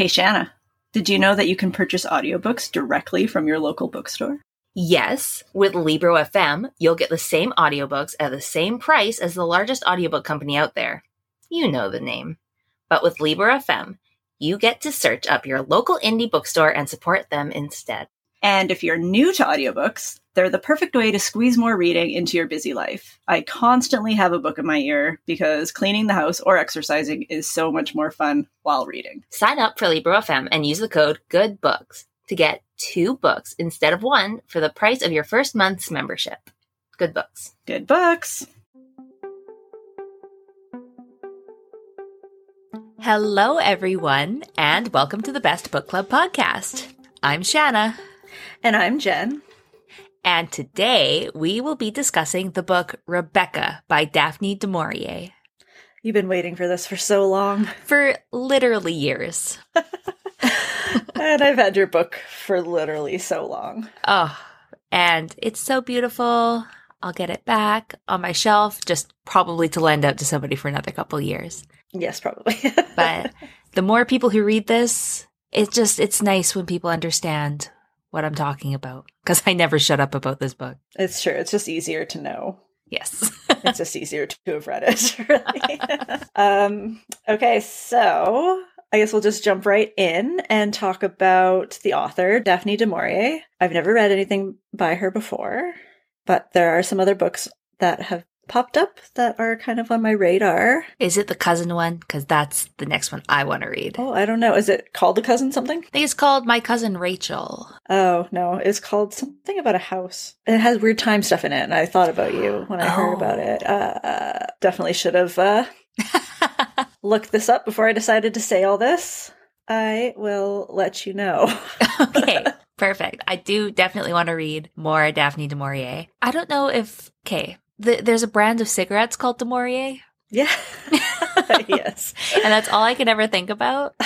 Hey, Shanna, did you know that you can purchase audiobooks directly from your local bookstore? Yes, with Libro FM, you'll get the same audiobooks at the same price as the largest audiobook company out there. You know the name. But with Libro FM, you get to search up your local indie bookstore and support them instead. And if you're new to audiobooks, they're the perfect way to squeeze more reading into your busy life. I constantly have a book in my ear because cleaning the house or exercising is so much more fun while reading. Sign up for Libro FM and use the code GOODBOOKS to get two books instead of one for the price of your first month's membership. Good books. Good books. Hello, everyone, and welcome to the Best Book Club podcast. I'm Shanna. And I'm Jen. And today we will be discussing the book Rebecca by Daphne du Maurier. You've been waiting for this for so long. For literally years. and I've had your book for literally so long. Oh, and it's so beautiful. I'll get it back on my shelf, just probably to lend out to somebody for another couple years. Yes, probably. but the more people who read this, it's just, it's nice when people understand what I'm talking about because I never shut up about this book. It's true. It's just easier to know. Yes. it's just easier to have read it, really. um, okay, so I guess we'll just jump right in and talk about the author, Daphne du Maurier. I've never read anything by her before, but there are some other books that have popped up that are kind of on my radar. Is it the cousin one? Because that's the next one I want to read. Oh, I don't know. Is it called The Cousin something? I think it's called My Cousin Rachel. Oh, no. It's called something about a house. It has weird time stuff in it, and I thought about you when I oh. heard about it. Uh, definitely should have uh, looked this up before I decided to say all this. I will let you know. okay. Perfect. I do definitely want to read more Daphne du Maurier. I don't know if, okay, the, there's a brand of cigarettes called Du Maurier. Yeah. yes. and that's all I can ever think about.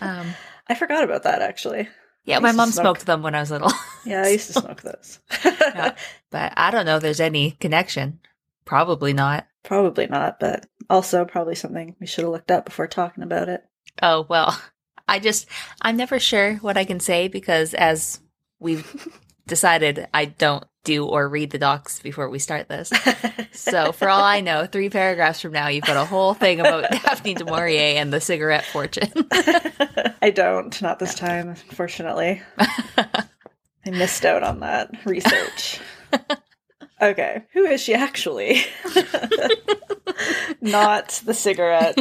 Um, I forgot about that actually. Yeah, my mom smoked them when I was little. yeah, I used to smoke those. yeah, but I don't know if there's any connection. Probably not. Probably not, but also probably something we should have looked up before talking about it. Oh, well, I just, I'm never sure what I can say because as we've decided, I don't do or read the docs before we start this. so for all I know, three paragraphs from now, you've got a whole thing about Daphne du Maurier and the cigarette fortune. I don't, not this time, unfortunately. I missed out on that research. Okay, who is she actually? Not the cigarette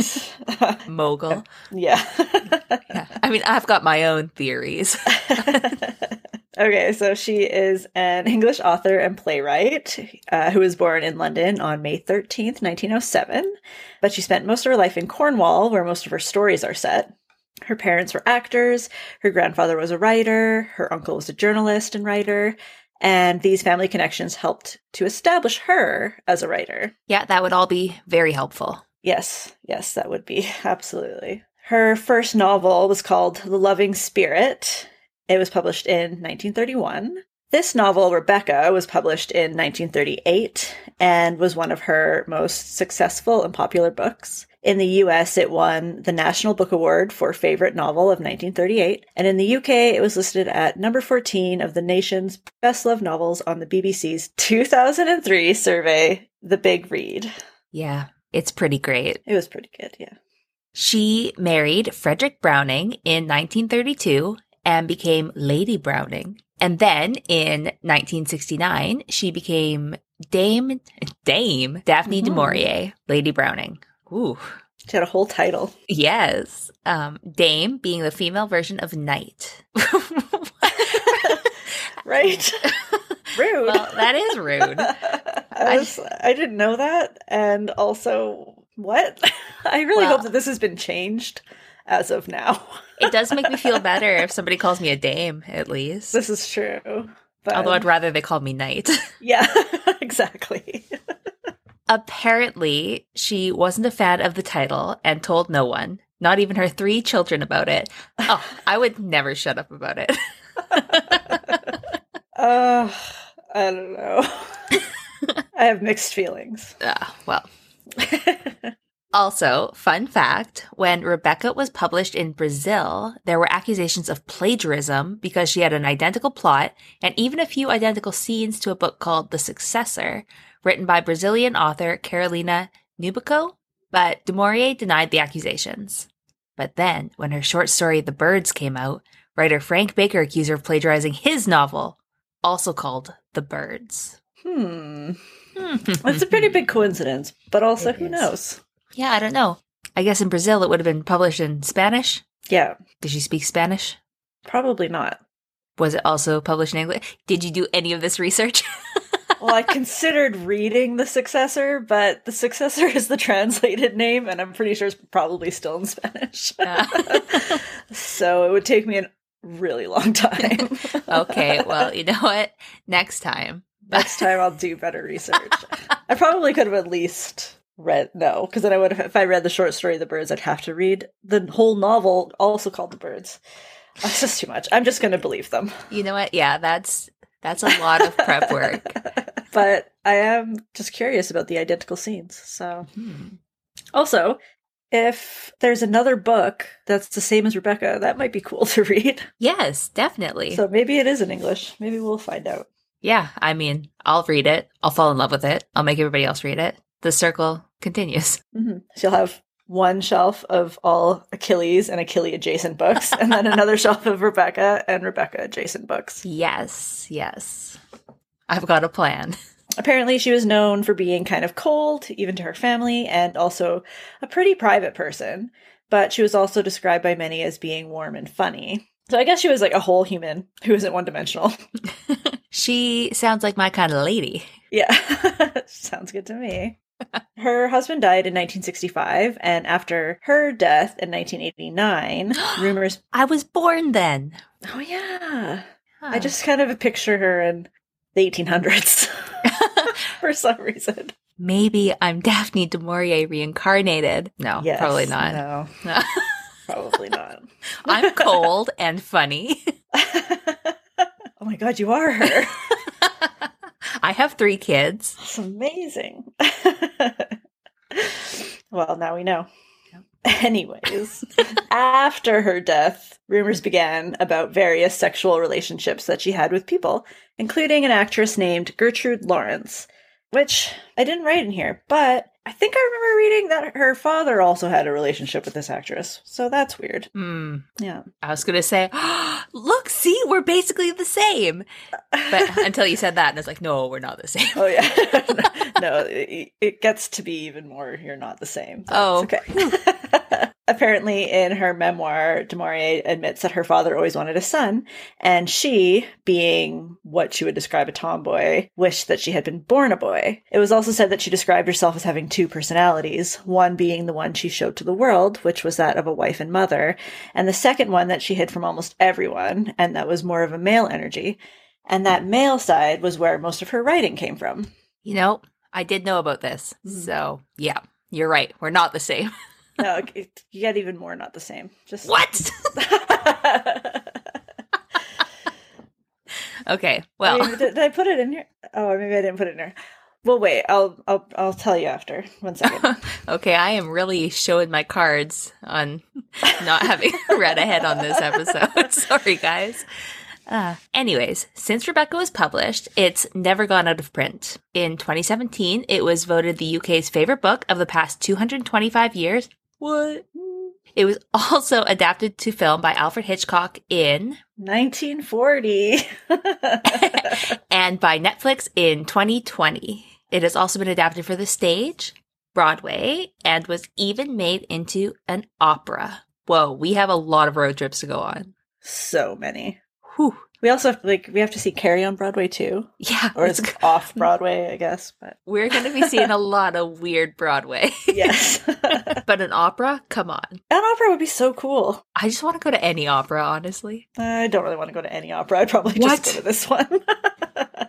mogul. Yeah. yeah. I mean, I've got my own theories. Okay, so she is an English author and playwright uh, who was born in London on May 13th, 1907. But she spent most of her life in Cornwall, where most of her stories are set. Her parents were actors, her grandfather was a writer, her uncle was a journalist and writer, and these family connections helped to establish her as a writer. Yeah, that would all be very helpful. Yes, yes, that would be absolutely. Her first novel was called The Loving Spirit, it was published in 1931. This novel, Rebecca, was published in 1938 and was one of her most successful and popular books. In the US, it won the National Book Award for Favorite Novel of 1938, and in the UK, it was listed at number 14 of the nation's best loved novels on the BBC's 2003 survey, The Big Read. Yeah, it's pretty great. It was pretty good, yeah. She married Frederick Browning in 1932 and became Lady Browning. And then in 1969, she became Dame Dame Daphne mm-hmm. du Maurier, Lady Browning. Ooh. She had a whole title. Yes. Um, Dame being the female version of Knight. right. rude. Well, that is rude. I, was, I didn't know that. And also, what? I really well, hope that this has been changed as of now. It does make me feel better if somebody calls me a dame, at least. This is true. But... Although I'd rather they call me knight. yeah, exactly. Apparently, she wasn't a fan of the title and told no one, not even her three children, about it. Oh, I would never shut up about it. uh, I don't know. I have mixed feelings. Ah, uh, well. Also, fun fact when Rebecca was published in Brazil, there were accusations of plagiarism because she had an identical plot and even a few identical scenes to a book called The Successor, written by Brazilian author Carolina Nabuco. But Du Maurier denied the accusations. But then, when her short story The Birds came out, writer Frank Baker accused her of plagiarizing his novel, also called The Birds. Hmm. That's a pretty big coincidence, but also It who is. knows? Yeah, I don't know. I guess in Brazil it would have been published in Spanish. Yeah, Did she speak Spanish? probably not. Was it also published in English? Did you do any of this research? Well, I considered reading The Successor, but The Successor is the translated name, and I'm pretty sure it's probably still in Spanish. so it would take me a really long time. okay, well, you know what? Next time. Next time I'll do better research. I probably could have at least read no, because then I would have if I read the short story The Birds, I'd have to read the whole novel also called The Birds. That's just too much. I'm just gonna believe them. You know what? Yeah, that's that's a lot of prep work. but I am just curious about the identical scenes. So Hmm. also, if there's another book that's the same as Rebecca, that might be cool to read. Yes, definitely. So maybe it is in English. Maybe we'll find out. yeah, I mean, I'll read it. I'll fall in love with it. I'll make everybody else read it. The circle continues. hmm So you'll have one shelf of all Achilles and Achilles adjacent books, and then another shelf of Rebecca and Rebecca adjacent books. Yes, yes. I've got a plan. Apparently, she was known for being kind of cold, even to her family, and also a pretty private person. But she was also described by many as being warm and funny. So I guess she was like a whole human who isn't one dimensional. She sounds like my kind of lady. yeah, sounds good to me. Her husband died in 1965, and after her death in 1989, rumors. I was born then. Oh, yeah. I just kind of picture her in the 1800s for some reason. Maybe I'm Daphne du Maurier reincarnated. No, Yes, probably not. No, No. probably not. I'm cold and funny. oh my god, you are her. I have three kids. That's amazing. well, now we know. Anyways, after her death, rumors mm-hmm. began about various sexual relationships that she had with people, including an actress named Gertrude Lawrence, which I didn't write in here, but I think I remember reading that her father also had a relationship with this actress. So that's weird. Hmm. Yeah. I was going to say, look, see, we're basically the same. But until you said that, and it's like, no, we're not the same. Oh yeah, no, it, it gets to be even more. You're not the same. Oh. okay. Apparently, in her memoir, Du Maurier admits that her father always wanted a son, and she, being what she would describe a tomboy, wished that she had been born a boy. It was also said that she described herself as having two personalities, one being the one she showed to the world, which was that of a wife and mother, and the second one that she hid from almost everyone, and that was more of a male energy. And that male side was where most of her writing came from. You know, I did know about this. Mhm. So, yeah, you're right. We're not the same. No, it, you get even more not the same. Just What? okay, well, Wait, did, did I put it in here? Oh, maybe I didn't put it in here. Well, wait. I'll I'll I'll tell you after. One second. okay, I am really showing my cards on not having read ahead on this episode. Sorry, guys. Uh, anyways, since Rebecca was published, it's never gone out of print. In 2017, it was voted the UK's favorite book of the past 225 years. What? It was also adapted to film by Alfred Hitchcock in 1940. and by Netflix in 2020. It has also been adapted for the stage, Broadway, and was even made into an opera. Whoa, we have a lot of road trips to go on. so many. Whew. We also have to, like we have to see Carrie on Broadway too, Yeah, or it's, it's off Broadway, I guess. But we're going to be seeing a lot of weird Broadway. yes, but an opera? Come on. an opera would be so cool. I just want to go to any opera, honestly. I don't really want to go to any opera. I'd probably What? just go to this one.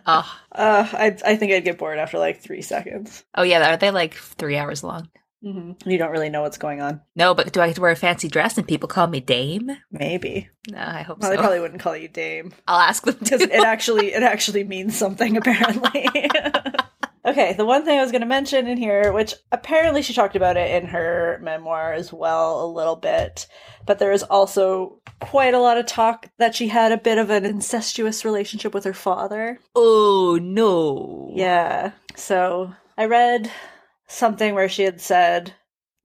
Oh, uh, I I think I'd get bored after like three seconds. oh yeah, are they like three hours long? Mm-hmm. You don't really know what's going on. No, but do I get to wear a fancy dress and people call me Dame? Maybe. No, I hope Well, so. they probably wouldn't call you Dame I'll ask them because it actually it actually means something apparently. Okay, the one thing I was going to mention in here, which apparently she talked about it in her memoir as well, a little bit, but there is also quite a lot of talk that she had a bit of an incestuous relationship with her father. Oh no. Yeah. So I read something where she had said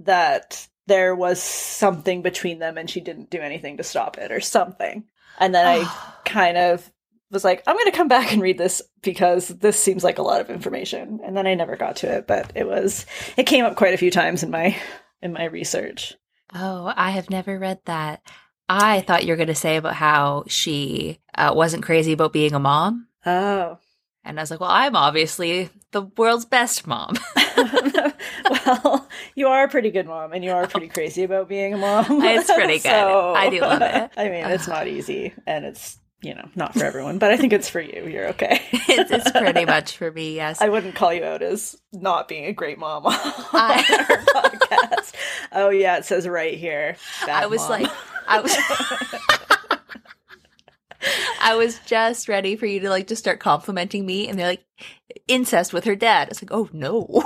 that there was something between them and she didn't do anything to stop it or something. And then I kind of was like, I'm going to come back and read this because this seems like a lot of information. And then I never got to it, but it was it came up quite a few times in my in my research. Oh, I have never read that. I thought you were going to say about how she uh, wasn't crazy about being a mom. Oh. And I was like, well, I'm obviously the world's best mom. well, you are a pretty good mom and you are pretty crazy about being a mom. It's pretty good. So- I do love it. I mean, it's not uh-huh. easy and it's, you know, not for everyone, but I think it's for you. You're okay. it's, it's pretty much for me, yes. I wouldn't call you out as not being a great mom on I- our podcast. Oh yeah, it says right here. I was mom. like, I was. I was just ready for you to like just start complimenting me, and they're like incest with her dad. It's like, oh no.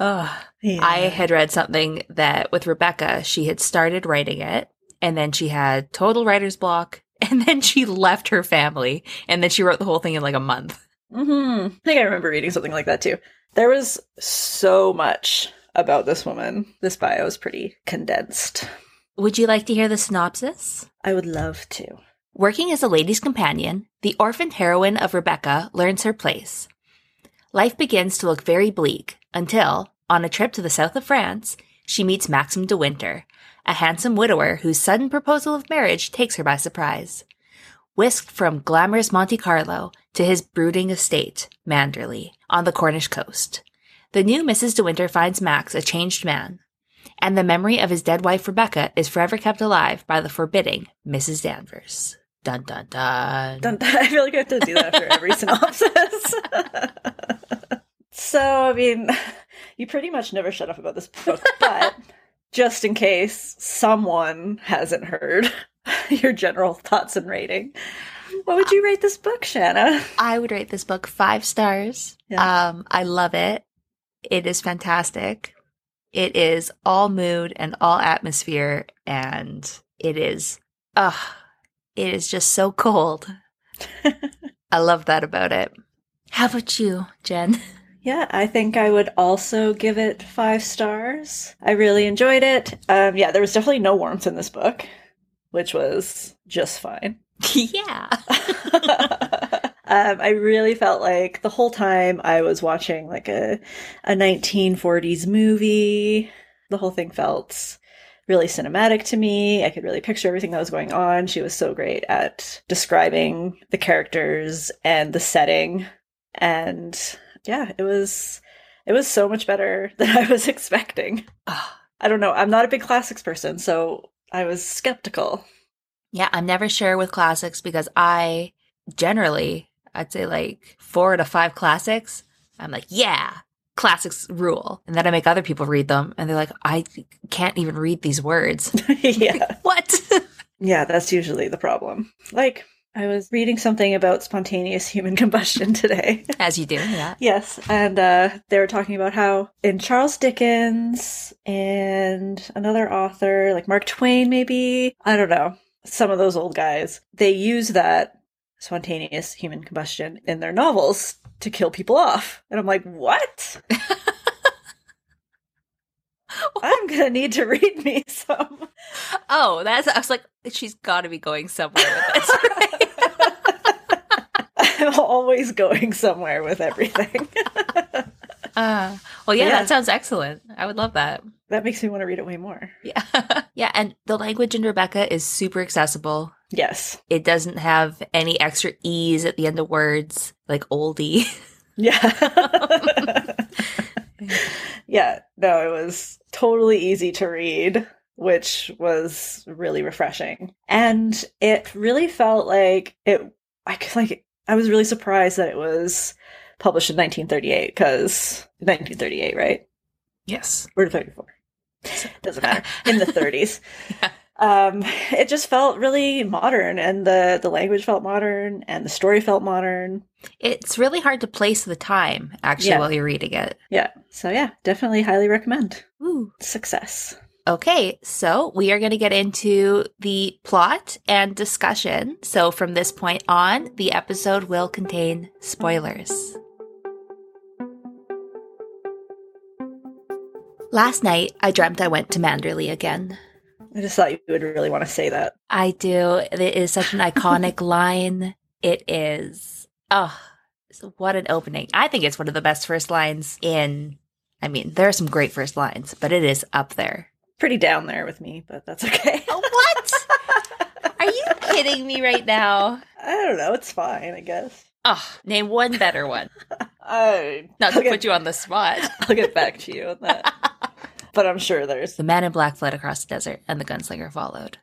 Ugh. Yeah. I had read something that with Rebecca, she had started writing it, and then she had total writer's block, and then she left her family, and then she wrote the whole thing in like a month. hmm I think I remember reading something like that too. There was so much about this woman. This bio is pretty condensed. Would you like to hear the synopsis? I would love to. Working as a lady's companion, the orphaned heroine of Rebecca learns her place. Life begins to look very bleak until, on a trip to the south of France, she meets Maxim de Winter, a handsome widower whose sudden proposal of marriage takes her by surprise. Whisked from glamorous Monte Carlo to his brooding estate, Manderley, on the Cornish coast. The new Mrs. De Winter finds Max a changed man, and the memory of his dead wife Rebecca is forever kept alive by the forbidding Mrs. Danvers. Dun dun dun. Dun- dun. I feel like I have to do that for every synopsis. so, I mean, you pretty much never shut up about this book, but just in case someone hasn't heard your general thoughts and rating, what would you rate this book, Shanna? I would rate this book five stars. Yeah. Um, I love it. It is fantastic. It is all mood and all atmosphere, and it is, ugh, it is just so cold. I love that about it. How about you, Jen? Yeah, I think I would also give it five stars. I really enjoyed it. Um, yeah, there was definitely no warmth in this book, which was just fine. yeah. um, I really felt like the whole time I was watching like a a 1940s movie. The whole thing felt really cinematic to me. I could really picture everything that was going on. She was so great at describing the characters and the setting. And yeah, it was it was so much better than I was expecting. Ugh. I don't know. I'm not a big classics person, so I was skeptical. Yeah, I'm never sure with classics because I generally, I'd say like four to five classics. I'm like, yeah, classics rule. And then I make other people read them and they're like, I can't even read these words. yeah. what? Yeah, that's usually the problem. Like, I was reading something about spontaneous human combustion today. As you do, yeah. yes, and uh, they were talking about how in Charles Dickens and another author, like Mark Twain, maybe, I don't know, some of those old guys, they use that spontaneous human combustion in their novels to kill people off. And I'm like, what? I'm gonna need to read me some. Oh, that's, I was like, she's got to be going somewhere with this, right? I'm always going somewhere with everything. Uh, well, yeah, Yeah. that sounds excellent. I would love that. that makes me want to read it way more. Yeah. yeah. And the language in Rebecca is super accessible. Yes. It doesn't have any extra E's at the end of words, like oldie. Yeah. yeah. No, it was totally easy to read, which was really refreshing. And it really felt like it, I could, like, I was really surprised that it was published in 1938 because 1938, right? Yes. Or 34. Doesn't matter. In the 30s. Yeah. Um, it just felt really modern, and the the language felt modern, and the story felt modern. It's really hard to place the time actually Yeah. while you're reading it. Yeah. So yeah, definitely highly recommend. Ooh. Success. Okay, so we are going to get into the plot and discussion. So from this point on, the episode will contain spoilers. Last night, I dreamt I went to Manderley again. I just thought you would really want to say that. I do. It is such an iconic line. It is. Oh, so what an opening. I think it's one of the best first lines in. I mean, there are some great first lines, but it is up there. Pretty down there with me, but that's okay. Oh, what? Are you kidding me right now? I don't know. It's fine, I guess. Oh, name one better one. I Not to get, put you on the spot. I'll get back to you on that. But I'm sure there's. The man in black fled across the desert, and the gunslinger followed.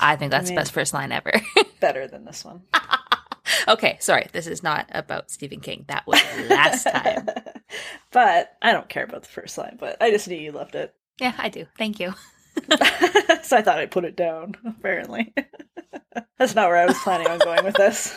I think that's I mean- the best first line ever. better than this one. okay, sorry. This is not about Stephen King. That was last time. but I don't care about the first line, but I just knew you loved it. Yeah, I do. Thank you. so I thought I'd put it down, apparently. That's not where I was planning on going with this.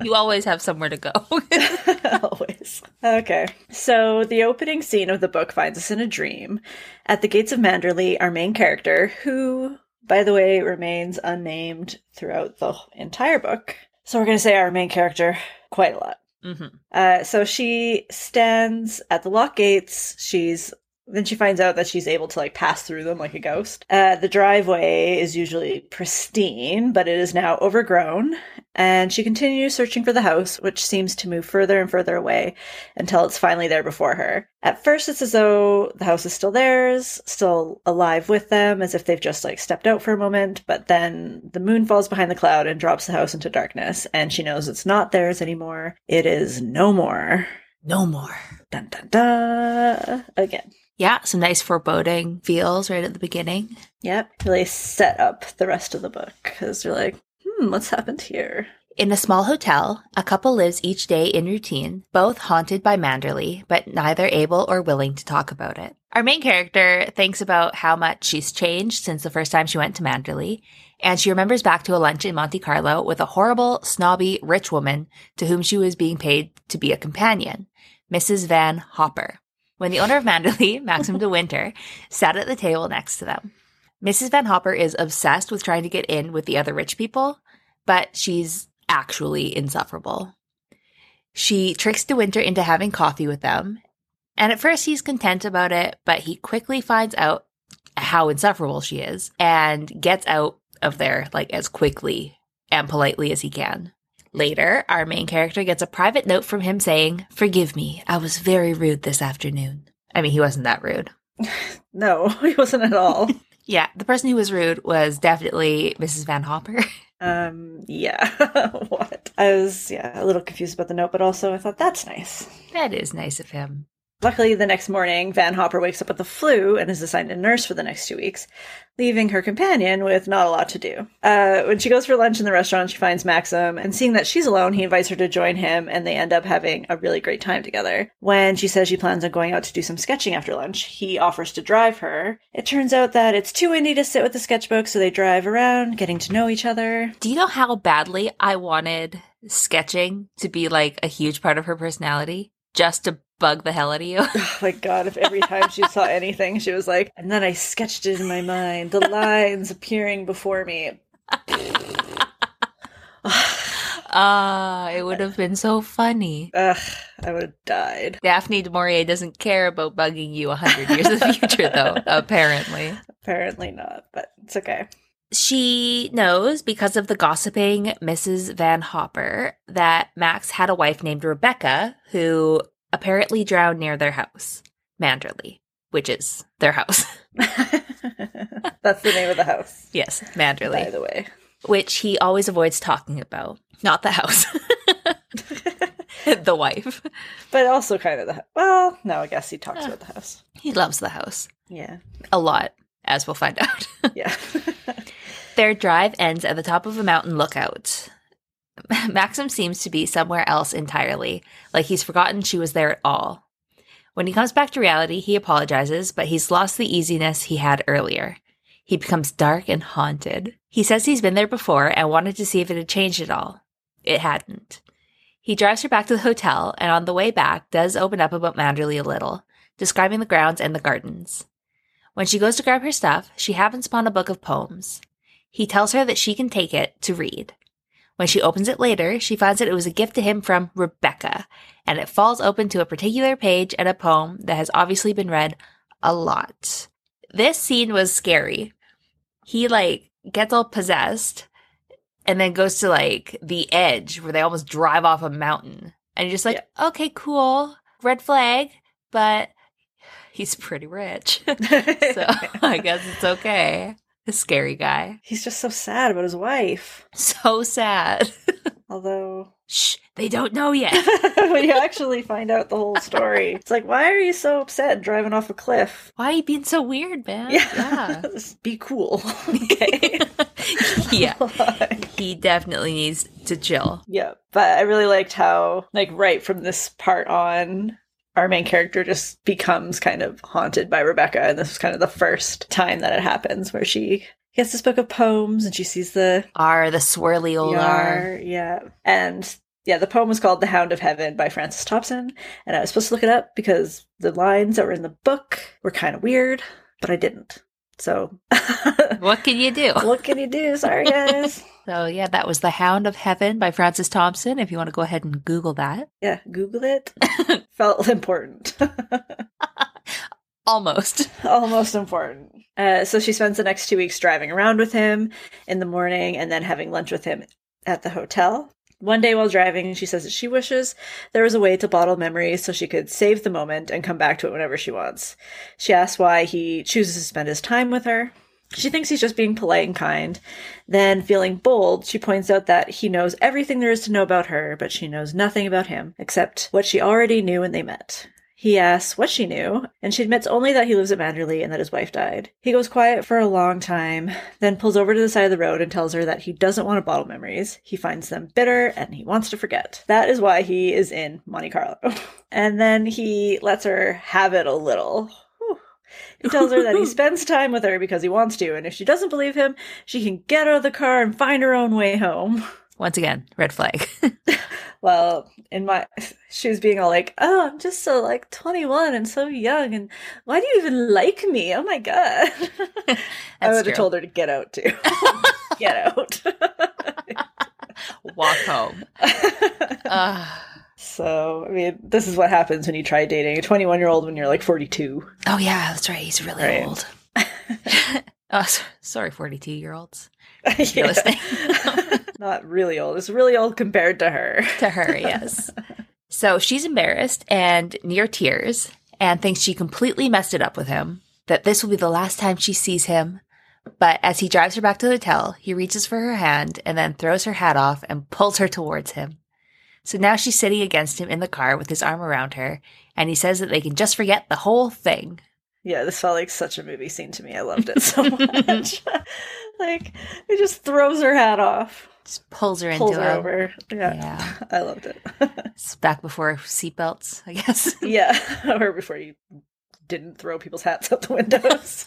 You always have somewhere to go. Always. Okay. So the opening scene of the book finds us in a dream. At the gates of Manderley, our main character, who, by the way, remains unnamed throughout the entire book. So we're going to say our main character quite a lot. hmm Uh, so she stands at the lock gates. She's then she finds out that she's able to like pass through them like a ghost. Uh, the driveway is usually pristine, but it is now overgrown. And she continues searching for the house, which seems to move further and further away until it's finally there before her. At first, it's as though the house is still theirs, still alive with them, as if they've just like stepped out for a moment. But then the moon falls behind the cloud and drops the house into darkness, and she knows it's not theirs anymore. It is no more. No more. Dun dun dun. Again. Yeah, some nice foreboding feels right at the beginning. Yep. Really set up the rest of the book because you're like, hmm, what's happened here? In a small hotel, a couple lives each day in routine, both haunted by Manderley, but neither able or willing to talk about it. Our main character thinks about how much she's changed since the first time she went to Manderley, and she remembers back to a lunch in Monte Carlo with a horrible, snobby, rich woman to whom she was being paid to be a companion, Mrs. Van Hopper. When the owner of Manderley, Maxim de Winter, sat at the table next to them. Mrs. Van Hopper is obsessed with trying to get in with the other rich people, but she's actually insufferable. She tricks De Winter into having coffee with them, and at first he's content about it, but he quickly finds out how insufferable she is and gets out of there like as quickly and politely as he can. Later, our main character gets a private note from him saying, Forgive me, I was very rude this afternoon. I mean, he wasn't that rude. No, he wasn't at all. Yeah, the person who was rude was definitely Mrs. Van Hopper. um, yeah. what? I was, yeah, a little confused about the note, but also I thought that's nice. that is nice of him. Luckily, the next morning, Van Hopper wakes up with the flu and is assigned a nurse for the next two weeks, leaving her companion with not a lot to do. Uh, when she goes for lunch in the restaurant, she finds Maxim, and seeing that she's alone, he invites her to join him, and they end up having a really great time together. When she says she plans on going out to do some sketching after lunch, he offers to drive her. It turns out that it's too windy to sit with the sketchbook, so they drive around, getting to know each other. Do you know how badly I wanted sketching to be like a huge part of her personality? Just to bug the hell out of you. Oh my god, if every time she saw anything, she was like, and then I sketched it in my mind, the lines appearing before me. Ah, it would have been so funny. Ugh, I would have died. Daphne du Maurier doesn't care about bugging you a hundred years in the future, though, apparently. Apparently not, but it's okay. She knows because of the gossiping Mrs. Van Hopper that Max had a wife named Rebecca who apparently drowned near their house, Manderley, which is their house. That's the name of the house, yes, Manderley. by the way. which he always avoids talking about. Not the house, the wife. But also kind of the. Well, no, I guess he talks Ah. about the house. He loves the house Yeah. a lot, as we'll find out. Yeah. Their drive ends at the top of a mountain lookout. Maxim seems to be somewhere else entirely, like he's forgotten she was there at all. When he comes back to reality, he apologizes, but he's lost the easiness he had earlier. he becomes dark and haunted. He says he's been there before and wanted to see if it had changed at all. It hadn't. He drives her back to the hotel and on the way back does open up about Manderley a little, describing the grounds and the gardens. When she goes to grab her stuff, she happens upon a book of poems. He tells her that she can take it to read. When she opens it later, she finds that it was a gift to him from Rebecca, and it falls open to a particular page and a poem that has obviously been read a lot. This scene was scary. He like gets all possessed and then goes to like the edge where they almost drive off a mountain. And you're just like, okay, cool. Red flag, but he's pretty rich. so I guess it's okay. A scary guy. He's just so sad about his wife. So sad. Although, Shh, they don't know yet. when you actually find out the whole story, it's like, why are you so upset driving off a cliff? Why are you being so weird, man? Yeah. Just Be cool. okay. yeah. He definitely needs to chill. Yeah, but I really liked how, like, right from this part on, our main character just becomes kind of haunted by Rebecca, and this was kind of the first time that it happens where she gets this book of poems and she sees the R, the swirly old R. yeah, and yeah, the poem was called "The Hound of Heaven" by Francis Thompson, and I was supposed to look it up because the lines that were in the book were kind of weird, but I didn't. So, What can you do? what can you do? Sorry, guys. So, yeah, that was The Hound of Heaven by Francis Thompson. If you want to go ahead and Google that. Yeah, Google it. Felt important. Almost. Almost important. Uh, so she spends the next two weeks driving around with him in the morning and then having lunch with him at the hotel. One day while driving, she says that she wishes there was a way to bottle memories so she could save the moment and come back to it whenever she wants. She asks why he chooses to spend his time with her. She thinks he's just being polite and kind. Then, feeling bold, she points out that he knows everything there is to know about her, but she knows nothing about him, except what she already knew when they met. He asks what she knew, and she admits only that he lives at Manderley and that his wife died. He goes quiet for a long time, then pulls over to the side of the road and tells her that he doesn't want to bottle memories. He finds them bitter and he wants to forget. That is why he is in Monte Carlo. and then he lets her have it a little. He tells her that he spends time with her because he wants to, and if she doesn't believe him, she can get out of the car and find her own way home. Once again, red flag. Well, in my, she was being all like, "Oh, I'm just so like 21 and so young, and why do you even like me? Oh my god!" I would have told her to get out too. get out. Walk home. Uh, so, I mean, this is what happens when you try dating a 21 year old when you're like 42. oh, yeah, that's right. He's really Right. old. oh, sorry, 42 year olds. Yeah. Not really old. It's really old compared to her. to her, yes. So she's embarrassed and near tears and thinks she completely messed it up with him, that this will be the last time she sees him. But as he drives her back to the hotel, he reaches for her hand and then throws her hat off and pulls her towards him. So now she's sitting against him in the car with his arm around her, and he says that they can just forget the whole thing. Yeah, this felt like such a movie scene to me. I loved it so much. like, he just throws her hat off, Just pulls her pulls into her him. over. Yeah, Yeah. I loved it. It's back before seatbelts, I guess. yeah, or before you didn't throw people's hats out the windows.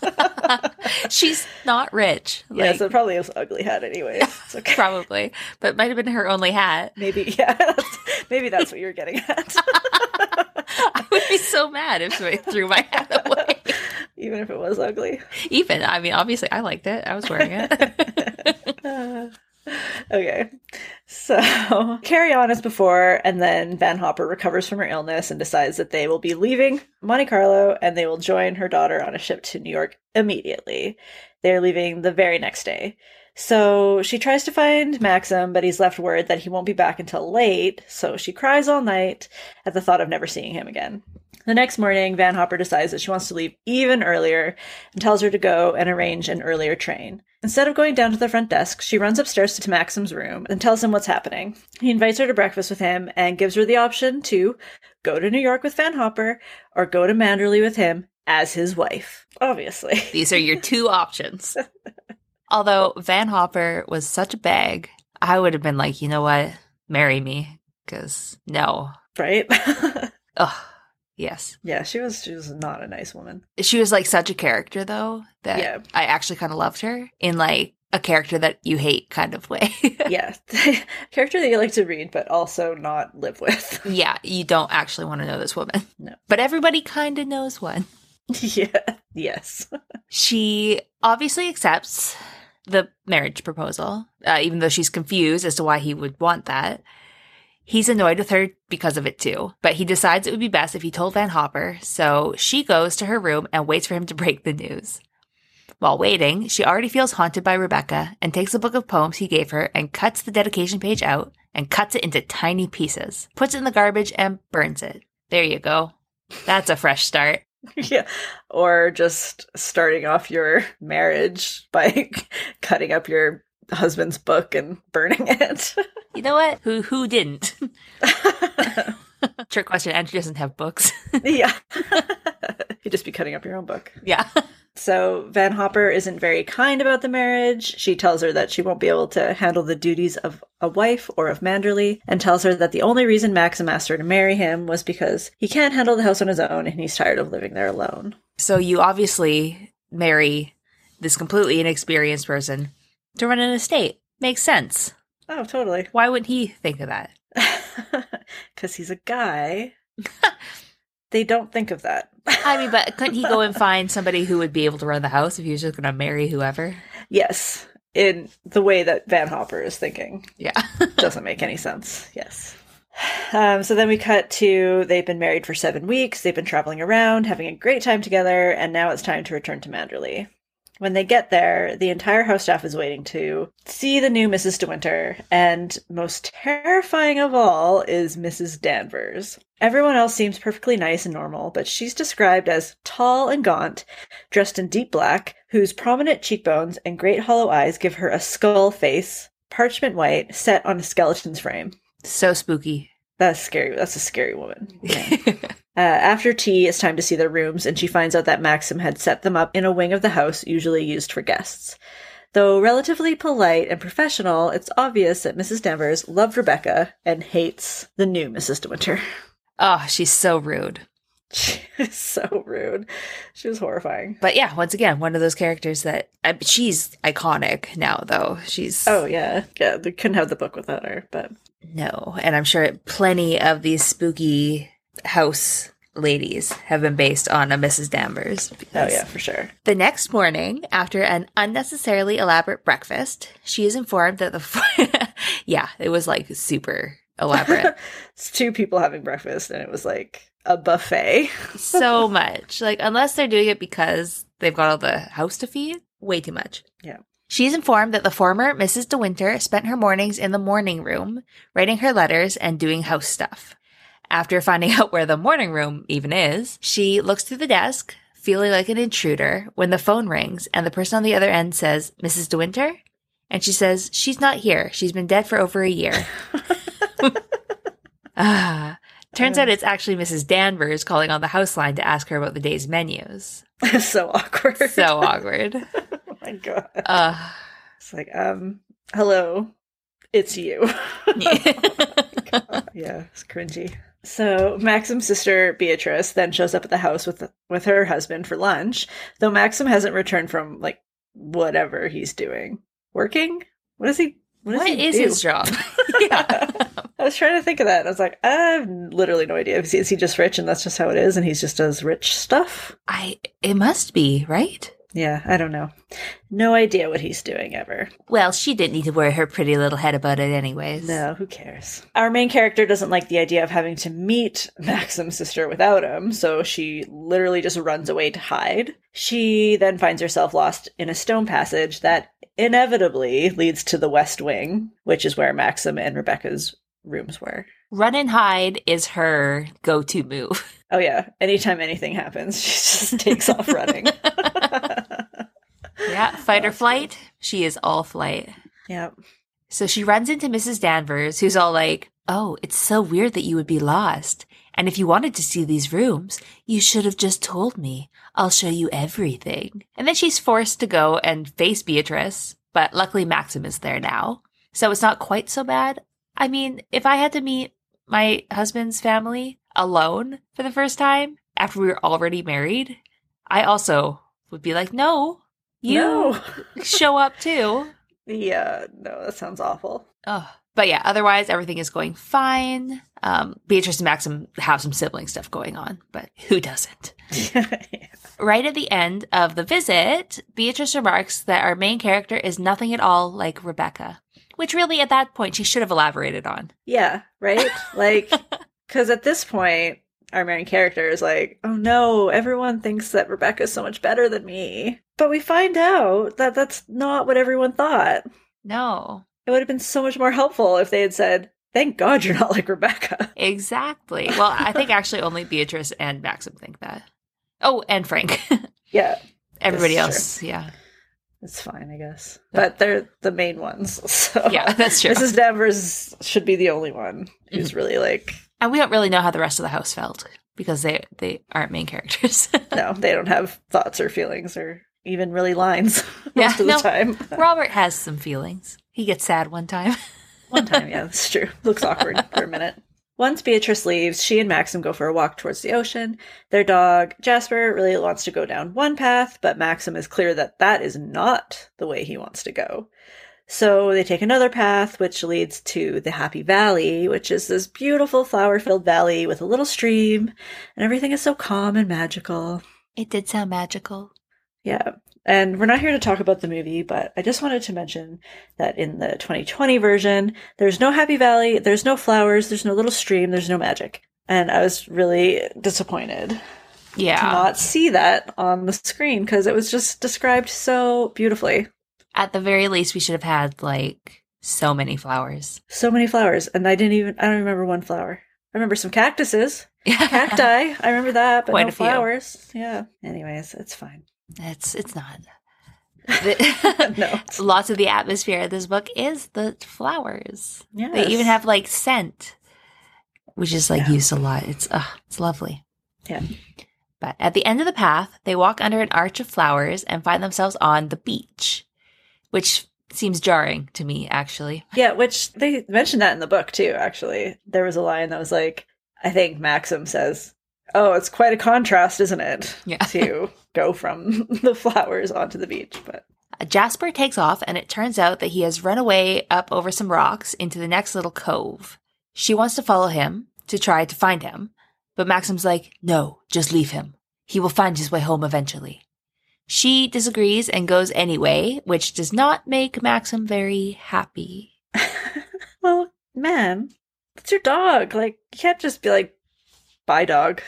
She's not rich. yeah, Like, so it probably was an ugly hat anyway. It's okay. probably, but might have been her only hat. Maybe, yeah, that's, maybe that's what you're getting at. I would be so mad if somebody threw my hat away. Even if it was ugly. Even, I mean, obviously, I liked it. I was wearing it. Uh, Okay. So carry on as before, and then Van Hopper recovers from her illness and decides that they will be leaving Monte Carlo and they will join her daughter on a ship to New York immediately. They're leaving the very next day. So she tries to find Maxim, but he's left word that he won't be back until late, so she cries all night at the thought of never seeing him again. The next morning, Van Hopper decides that she wants to leave even earlier and tells her to go and arrange an earlier train. Instead of going down to the front desk, she runs upstairs to Maxim's room and tells him what's happening. He invites her to breakfast with him and gives her the option to go to New York with Van Hopper or go to Manderley with him as his wife. Obviously. These are your two options. Although Van Hopper was such a bag, I would have been like, you know what? Marry me. Because no. Right? Ugh. Yes. Yeah, she was she was not a nice woman. She was like such a character though that Yeah. I actually kind of loved her in like a character that you hate kind of way. yeah. Character that you like to read but also not live with. yeah, you don't actually want to know this woman. No. But everybody kind of knows one. yeah. Yes. She obviously accepts the marriage proposal, uh, even though she's confused as to why he would want that. He's annoyed with her because of it too, but he decides it would be best if he told Van Hopper, so she goes to her room and waits for him to break the news. While waiting, she already feels haunted by Rebecca and takes a book of poems he gave her and cuts the dedication page out and cuts it into tiny pieces, puts it in the garbage and burns it. There you go. That's a fresh start. yeah. Or just starting off your marriage by cutting up your husband's book and burning it. You know what? Who who didn't? Trick question. Andrew doesn't have books. yeah. You'd just be cutting up your own book. yeah. So Van Hopper isn't very kind about the marriage. She tells her that she won't be able to handle the duties of a wife or of Manderley, and tells her that the only reason Maxim asked her to marry him was because he can't handle the house on his own and he's tired of living there alone. So you obviously marry this completely inexperienced person to run an estate. Makes sense. Oh, totally. Why wouldn't he think of that? Because he's a guy. they don't think of that. I mean, but couldn't he go and find somebody who would be able to run the house if he was just going to marry whoever? yes, in the way that Van Hopper is thinking. Yeah. Doesn't make any sense. Yes. Um, so then we cut to they've been married for seven weeks. They've been traveling around, having a great time together, and now it's time to return to Manderley. When they get there, the entire house staff is waiting to see the new Mrs. De Winter, and most terrifying of all is Mrs. Danvers. Everyone else seems perfectly nice and normal, but she's described as tall and gaunt, dressed in deep black, whose prominent cheekbones and great hollow eyes give her a skull face, parchment white, set on a skeleton's frame. so spooky. That's scary. That's a scary woman. Uh, after tea, it's time to see their rooms, and she finds out that Maxim had set them up in a wing of the house usually used for guests. Though relatively polite and professional, it's obvious that Mrs. Danvers loved Rebecca and hates the new Mrs. De Winter. oh, she's so rude. She is so rude. She was horrifying. But yeah, once again, one of those characters that uh, she's iconic now, though. She's Oh yeah, yeah. They couldn't have the book without her, but No, and I'm sure plenty of these spooky house ladies have been based on a Mrs. Danvers. oh yeah, for sure. The next morning, after an unnecessarily elaborate breakfast, she is informed that the yeah, it was like super elaborate, It's two people having breakfast, and it was like a buffet. so much. Like unless they're doing it because they've got all the house to feed, way too much. Yeah. She's informed that the former Mrs. De Winter spent her mornings in the morning room, writing her letters and doing house stuff. After finding out where the morning room even is, she looks through the desk, feeling like an intruder, when the phone rings and the person on the other end says, Mrs. De Winter? And she says, She's not here. She's been dead for over a year. ah. Turns out it's actually Mrs. Danvers calling on the house line to ask her about the day's menus. so awkward. So awkward. oh my god. Uh, It's like, um, hello, it's you. yeah, it's cringy. So Maxim's sister Beatrice then shows up at the house with with her husband for lunch, though Maxim hasn't returned from like whatever he's doing. Working? What is he? What, does what he is do? his job? yeah. I was trying to think of that. And I was like, I have literally no idea. Is he, is he just rich and that's just how it is, and he's just does rich stuff? I it must be, right? Yeah, I don't know. No idea what he's doing ever. Well, she didn't need to worry her pretty little head about it anyways. No, who cares? Our main character doesn't like the idea of having to meet Maxim's sister without him, so she literally just runs away to hide. She then finds herself lost in a stone passage that inevitably leads to the West Wing, which is where Maxim and Rebecca's rooms were. Run and hide is her go-to move. Oh yeah, anytime anything happens, she just takes off running. Yeah, fight or flight. She is all flight. Yep. So she runs into Mrs. Danvers, who's all like, Oh, it's so weird that you would be lost. And if you wanted to see these rooms, you should have just told me. I'll show you everything. And then she's forced to go and face Beatrice, but luckily Maxim is there now. So it's not quite so bad. I mean, if I had to meet my husband's family, alone for the first time after we were already married, I also would be like, no, you no. show up too. Yeah, no, that sounds awful. Oh, but yeah, otherwise everything is going fine. Um, Beatrice and Maxim have some sibling stuff going on, but who doesn't? Right at the end of the visit, Beatrice remarks that our main character is nothing at all like Rebecca, which really at that point she should have elaborated on. yeah, right? Like, because at this point, our main character is like, oh no, everyone thinks that Rebecca's so much better than me. But we find out that that's not what everyone thought. No, It would have been so much more helpful if they had said, thank God you're not like Rebecca. exactly. Well, I think actually only Beatrice and Maxim think that. Oh, and Frank. Yeah, Everybody else, yeah. it's fine, I guess. But they're the main ones. So Yeah, that's true. Mrs. Danvers should be the only one who's mm-hmm. really like, And we don't really know how the rest of the house felt because they they aren't main characters. no, they don't have thoughts or feelings or even really lines Yeah, most of the no. time. Robert has some feelings. He gets sad one time. One time, yeah, that's true. Looks awkward for a minute. Once Beatrice leaves, she and Maxim go for a walk towards the ocean. Their dog, Jasper, really wants to go down one path, but Maxim is clear that that is not the way he wants to go. So they take another path, which leads to the Happy Valley, which is this beautiful flower filled valley with a little stream, and everything is so calm and magical. It did sound magical. Yeah. And we're not here to talk about the movie, but I just wanted to mention that in the 2020 version, there's no Happy Valley, there's no flowers, there's no little stream, there's no magic. And I was really disappointed Yeah. to not see that on the screen because it was just described so beautifully. At the very least, we should have had like so many flowers. So many flowers. And I didn't even, I don't remember one flower. I remember some cactuses, cacti. I remember that, but Quite no flowers. Yeah. Anyways, it's fine. It's it's not. No. Lots of the atmosphere of this book is the flowers. Yeah. They even have like scent, which is like Yeah. used a lot. It's uh, it's lovely. Yeah. But at the end of the path, they walk under an arch of flowers and find themselves on the beach, which seems jarring to me, actually. Yeah, which they mentioned that in the book too, actually. There was a line that was like, I think Maxim says, Oh, it's quite a contrast, isn't it? Yeah. To go from the flowers onto the beach. But Jasper takes off, and it turns out that he has run away up over some rocks into the next little cove. She wants to follow him to try to find him, but Maxim's like, no, just leave him. He will find his way home eventually. She disagrees and goes anyway, which does not make Maxim very happy. well, man, it's your dog. Like, you can't just be like, bye dog.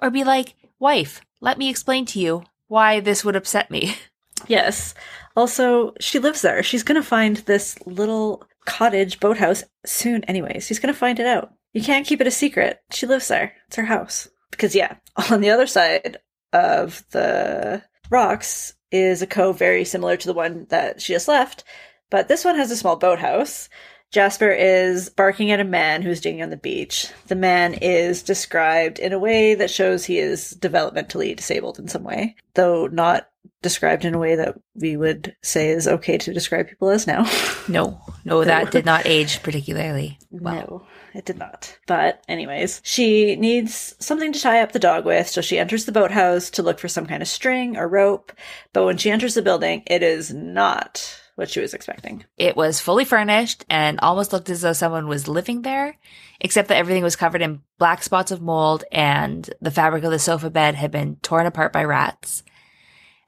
Or be like, wife, let me explain to you why this would upset me. Yes. Also, she lives there. She's gonna find this little cottage boathouse soon anyways. She's gonna find it out. You can't keep it a secret. She lives there. It's her house. Because yeah, on the other side of the rocks is a cove very similar to the one that she just left, but this one has a small boathouse. Jasper is barking at a man who's digging on the beach. The man is described in a way that shows he is developmentally disabled in some way, though not described in a way that we would say is okay to describe people as now. No, no, that did not age particularly well. No, it did not. But, anyways, she needs something to tie up the dog with, so she enters the boathouse to look for some kind of string or rope. But when she enters the building, it is not what she was expecting. It was fully furnished and almost looked as though someone was living there, except that everything was covered in black spots of mold and the fabric of the sofa bed had been torn apart by rats.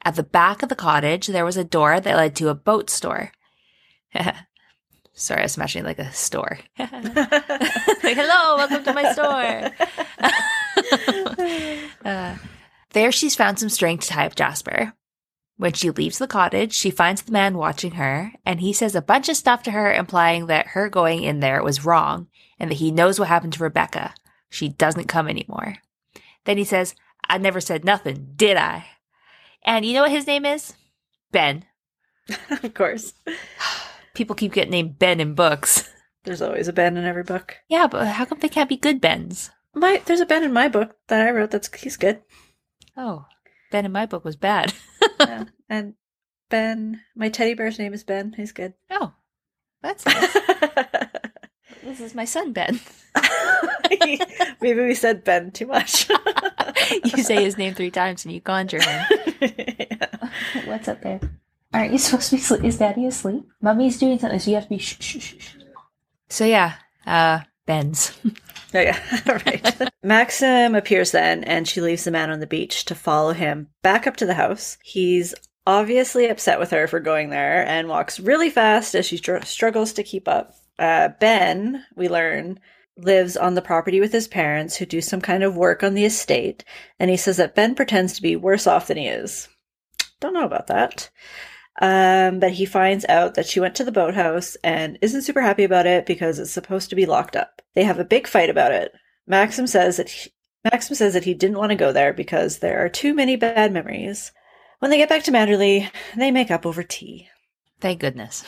At the back of the cottage, there was a door that led to a boat store. Sorry, I was imagining like a store. like, hello, welcome to my store. Uh, there, she's found some string to tie up Jasper. When she leaves the cottage, she finds the man watching her, and he says a bunch of stuff to her, implying that her going in there was wrong and that he knows what happened to Rebecca. She doesn't come anymore. Then he says, I never said nothing, did I? And you know what his name is? Ben. of course. People keep getting named Ben in books. There's always a Ben in every book. Yeah, but how come they can't be good Bens? My there's a Ben in my book that I wrote that's he's good. Oh, Ben in my book was bad. Yeah. and Ben, my teddy bear's name is Ben. He's good. Oh, that's nice. this is my son, Ben. Maybe we said Ben too much. you say his name three times and you conjure him. Yeah. What's up there? Aren't you supposed to be asleep? Is daddy asleep? Mummy's doing something, so you have to be shh, shh, shh, shh. So yeah, uh, Ben's. Oh yeah, right. Maxim appears then, and she leaves the man on the beach to follow him back up to the house. He's obviously upset with her for going there and walks really fast as she str- struggles to keep up. Uh, ben, we learn, lives on the property with his parents who do some kind of work on the estate, and he says that Ben pretends to be worse off than he is. Don't know about that. Um, but he finds out that she went to the boathouse and isn't super happy about it because it's supposed to be locked up. They have a big fight about it. Maxim says that he, Maxim says that he didn't want to go there because there are too many bad memories. When they get back to Manderley, they make up over tea. Thank goodness.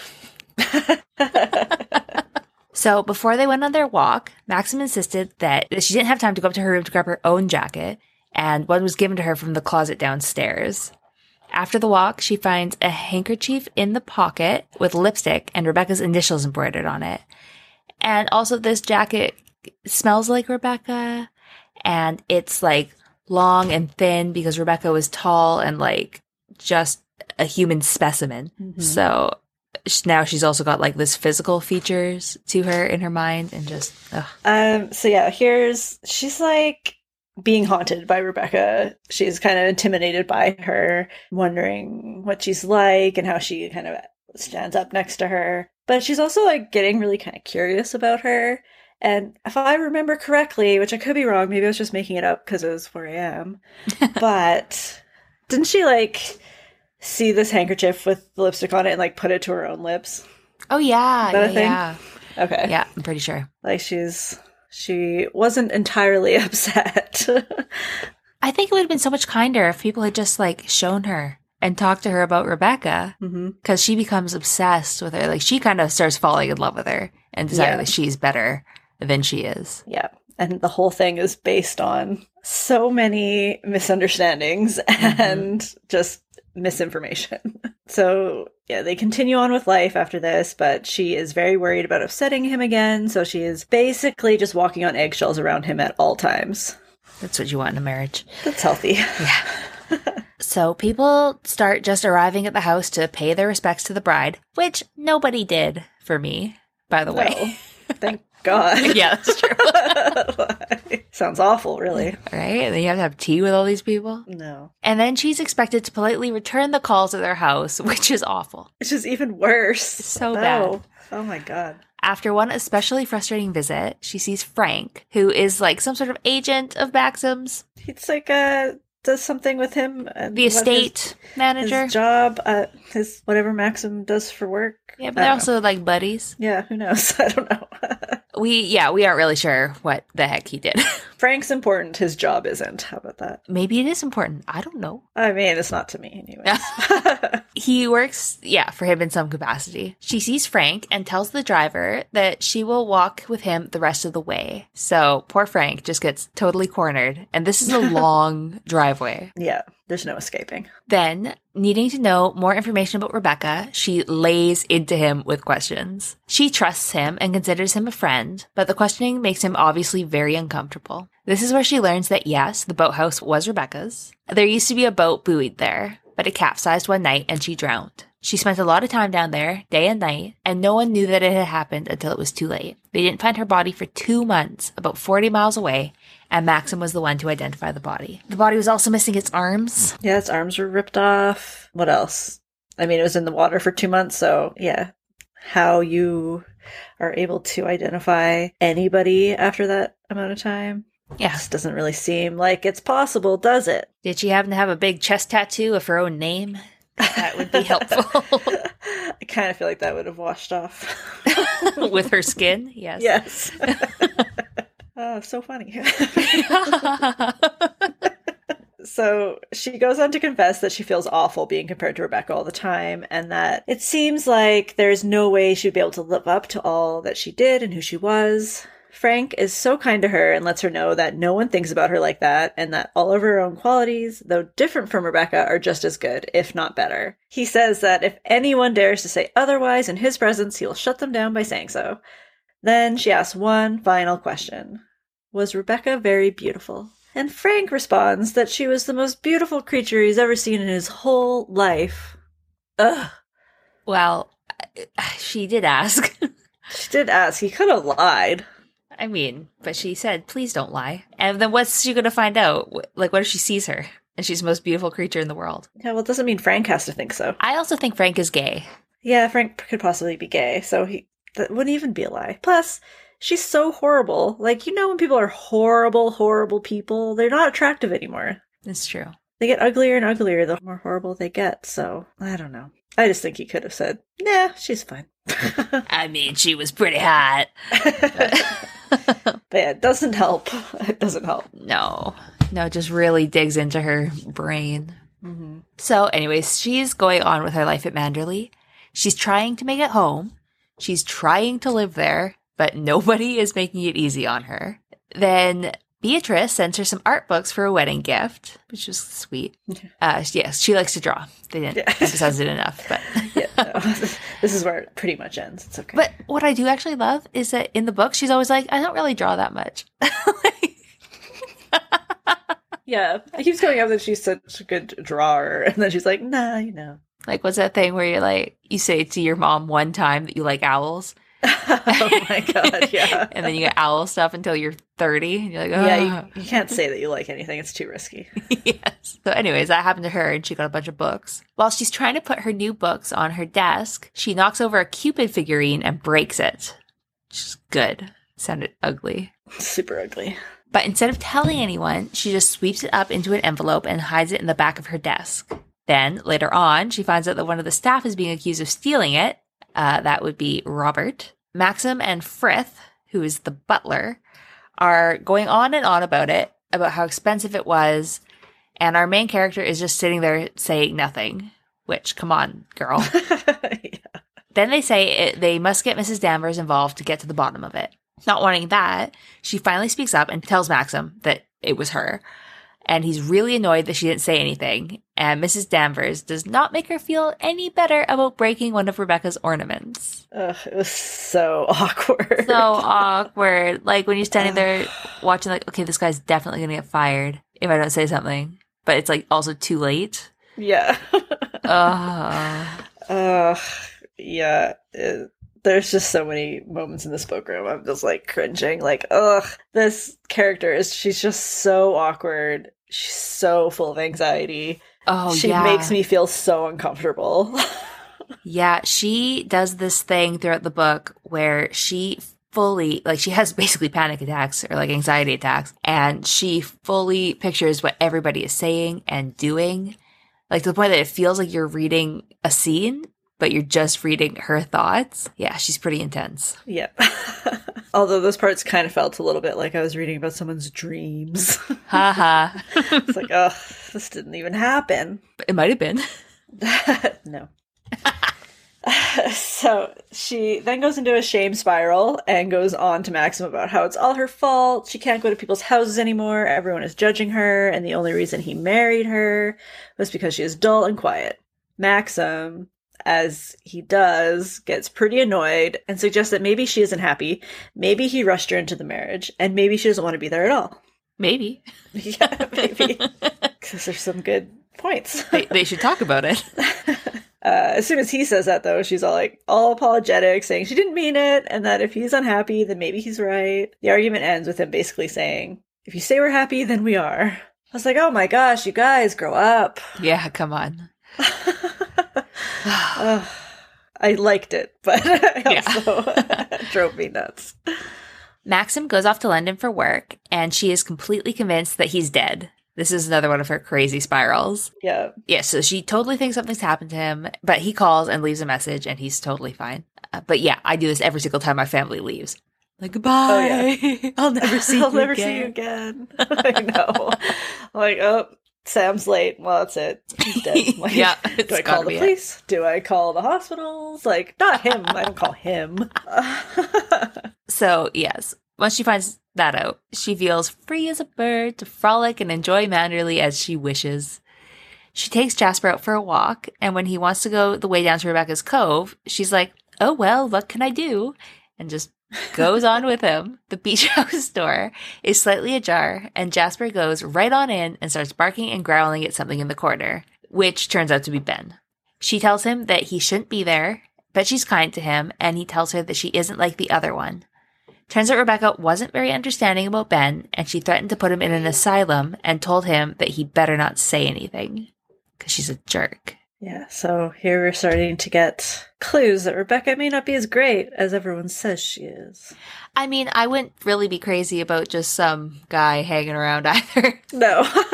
So before they went on their walk, Maxim insisted that she didn't have time to go up to her room to grab her own jacket, and one was given to her from the closet downstairs. After the walk, she finds a handkerchief in the pocket with lipstick and Rebecca's initials embroidered on it. And also, this jacket smells like Rebecca, and it's like long and thin because Rebecca was tall and like just a human specimen. Mhm. So now she's also got like this physical features to her in her mind and just ugh. Um, so yeah, here's she's like being haunted by Rebecca. She's kind of intimidated by her, wondering what she's like and how she kind of stands up next to her. But she's also like getting really kind of curious about her. And if I remember correctly, which I could be wrong, maybe I was just making it up because it was 4 a.m. but didn't she like see this handkerchief with the lipstick on it and like put it to her own lips? oh yeah Is that a thing? yeah Okay. yeah I'm pretty sure. Like she's she wasn't entirely upset. I think it would have been so much kinder if people had just like shown her and talked to her about Rebecca mm-hmm. because she becomes obsessed with her. Like she kind of starts falling in love with her and deciding Yeah. that she's better than she is. Yeah. And the whole thing is based on so many misunderstandings mm-hmm. and just misinformation. So, yeah, they continue on with life after this, but she is very worried about upsetting him again. So she is basically just walking on eggshells around him at all times. That's what you want in a marriage. That's healthy. Yeah. so people start just arriving at the house to pay their respects to the bride, which nobody did for me, by the way. Thank God. yeah, that's true. Sounds awful, really. right? And then you have to have tea with all these people. No. And then she's expected to politely return the calls at their house, which is awful. Which is even worse. so No. bad. Oh my God. After one especially frustrating visit, she sees Frank, who is like some sort of agent of Maxim's, It's like uh does something with him and the what his- estate manager. his job, uh, his whatever Maxim does for work. yeah, but they're also like buddies. yeah, who knows? I don't know. We, yeah, we aren't really sure what the heck he did. Frank's important. His job isn't. How about that? Maybe it is important. I don't know. I mean, it's not to me, anyways. He works, yeah, for him in some capacity. She sees Frank and tells the driver that she will walk with him the rest of the way. So poor Frank just gets totally cornered. And this is a long driveway. yeah, there's no escaping. Then, needing to know more information about Rebecca, she lays into him with questions. She trusts him and considers him a friend, but the questioning makes him obviously very uncomfortable. This is where she learns that yes, the boathouse was Rebecca's. There used to be a boat buoyed there, but it capsized one night and she drowned. She spent a lot of time down there, day and night, and no one knew that it had happened until it was too late. They didn't find her body for two months, about 40 miles away, and Maxim was the one to identify the body. The body was also missing its arms, Yeah, its arms were ripped off. What else? I mean, it was in the water for two months, so yeah. How you are able to identify anybody after that amount of time Yeah. just doesn't really seem like it's possible, does it? Did she happen to have a big chest tattoo of her own name? That would be helpful. I kind of feel like that would have washed off. With her skin? Yes. yes. oh, so funny. so she goes on to confess that she feels awful being compared to Rebecca all the time, and that it seems like there's no way she'd be able to live up to all that she did and who she was. Frank is so kind to her and lets her know that no one thinks about her like that, and that all of her own qualities, though different from Rebecca, are just as good, if not better. He says that if anyone dares to say otherwise in his presence, he'll shut them down by saying so. Then she asks one final question Was Rebecca very beautiful? And Frank responds that she was the most beautiful creature he's ever seen in his whole life. Ugh. Well, she did ask. She did ask. He could have lied. I mean, but she said, please don't lie. And then what's she going to find out? Like, what if she sees her and she's the most beautiful creature in the world? Yeah, well, it doesn't mean Frank has to think so. I also think Frank is gay. Yeah, Frank could possibly be gay, so he that wouldn't even be a lie. Plus, she's so horrible. Like, you know, when people are horrible, horrible people, they're not attractive anymore. It's true. They get uglier and uglier the more horrible they get. So I don't know. I just think he could have said, "Nah, she's fine." I mean, she was pretty hot. but yeah, it doesn't help. It doesn't help. no, no, it just really digs into her brain. Mm-hmm. So, anyways, she's going on with her life at Manderley. She's trying to make it home. She's trying to live there, but nobody is making it easy on her. Then Beatrice sends her some art books for a wedding gift, which was sweet. Uh, yes, she likes to draw. They didn't Yeah. emphasize it enough, but Yeah, no. this is where it pretty much ends. It's okay. but what I do actually love is that in the book she's always like, I don't really draw that much. yeah, it keeps coming up that she's such a good drawer, and then she's like, "Nah, you know." like, what's that thing where you're like, you say to your mom one time that you like owls, oh my god, yeah. and then you get owl stuff until you're 30, and you're like, oh, yeah, you, you can't say that you like anything. It's too risky. yes. So, anyways, that happened to her, and she got a bunch of books. While she's trying to put her new books on her desk, she knocks over a Cupid figurine and breaks it. Which is good. Sounded ugly. Super ugly. But instead of telling anyone, she just sweeps it up into an envelope and hides it in the back of her desk. Then, later on, she finds out that one of the staff is being accused of stealing it. Uh, that would be Robert. Maxim and Frith, who is the butler, are going on and on about it, about how expensive it was. And our main character is just sitting there saying nothing. Which, come on, girl. yeah. Then they say it, they must get Mrs. Danvers involved to get to the bottom of it. Not wanting that, she finally speaks up and tells Maxim that it was her. And he's really annoyed that she didn't say anything. And Mrs. Danvers does not make her feel any better about breaking one of Rebecca's ornaments. Ugh, it was so awkward. So awkward. Like when you're standing there watching, like, okay, this guy's definitely going to get fired if I don't say something. But it's like also too late. yeah. Ugh. Ugh. yeah. It- there's just so many moments in this book room. I'm just like cringing. Like, ugh, this character is, she's just so awkward. She's so full of anxiety. Oh, she yeah. makes me feel so uncomfortable. Yeah, she does this thing throughout the book where she fully, like, she has basically panic attacks or like anxiety attacks, and she fully pictures what everybody is saying and doing, like to the point that it feels like you're reading a scene, but you're just reading her thoughts. Yeah, she's pretty intense. Yep. Although those parts kind of felt a little bit like I was reading about someone's dreams. Haha. it's like, oh, this didn't even happen. it might have been. no. so she then goes into a shame spiral and goes on to Maxim about how it's all her fault. She can't go to people's houses anymore. Everyone is judging her, and the only reason he married her was because she is dull and quiet. Maxim, as he does, gets pretty annoyed and suggests that maybe she isn't happy. Maybe he rushed her into the marriage, and maybe she doesn't want to be there at all. Maybe. yeah, maybe. Because there's some good points. they, they should talk about it. Uh, as soon as he says that, though, she's all like all apologetic, saying she didn't mean it, and that if he's unhappy, then maybe he's right. The argument ends with him basically saying, "If you say we're happy, then we are." I was like, "Oh my gosh, you guys, grow up." Yeah, come on. Ugh. I liked it, but it Yeah. also drove me nuts. Maxim goes off to London for work, and she is completely convinced that he's dead. This is another one of her crazy spirals. Yeah, Yeah, so she totally thinks something's happened to him, but he calls and leaves a message, and he's totally fine. Uh, but yeah, I do this every single time my family leaves. Like goodbye. I'll never see I'll you never again. see you again. I know. Like, oh, Sam's late. Well, that's it. He's dead. Like, Yeah, Do I call the be it. police? Do I call the hospitals? Like, not him. I don't call him. So yes, once she finds that out, she feels free as a bird to frolic and enjoy Manderley as she wishes. She takes Jasper out for a walk, and when he wants to go the way down to Rebecca's cove, she's like, "Oh well, what can I do?" and just goes on with him. The beach house door is slightly ajar, and Jasper goes right on in and starts barking and growling at something in the corner, which turns out to be Ben. She tells him that he shouldn't be there, but she's kind to him, and he tells her that she isn't like the other one. Turns out Rebecca wasn't very understanding about Ben, and she threatened to put him in an asylum and told him that he'd better not say anything. Because she's a jerk. Yeah, so here we're starting to get clues that Rebecca may not be as great as everyone says she is. I mean, I wouldn't really be crazy about just some guy hanging around either. No.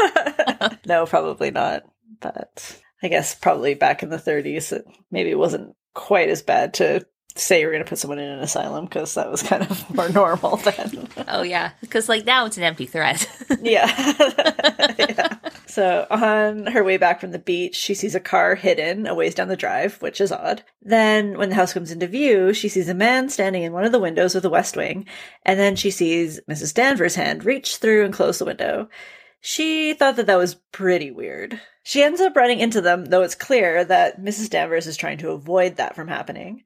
no, probably not. But I guess probably back in the 30s, it maybe wasn't quite as bad to say you're going to put someone in an asylum because that was kind of more normal then. oh, yeah. Because, like, now it's an empty threat. yeah. yeah. So, on her way back from the beach, she sees a car hidden a ways down the drive, which is odd. Then, when the house comes into view, she sees a man standing in one of the windows of the west wing, and then she sees Mrs. Danvers' hand reach through and close the window. She thought that that was pretty weird. She ends up running into them, though it's clear that Mrs. Danvers is trying to avoid that from happening.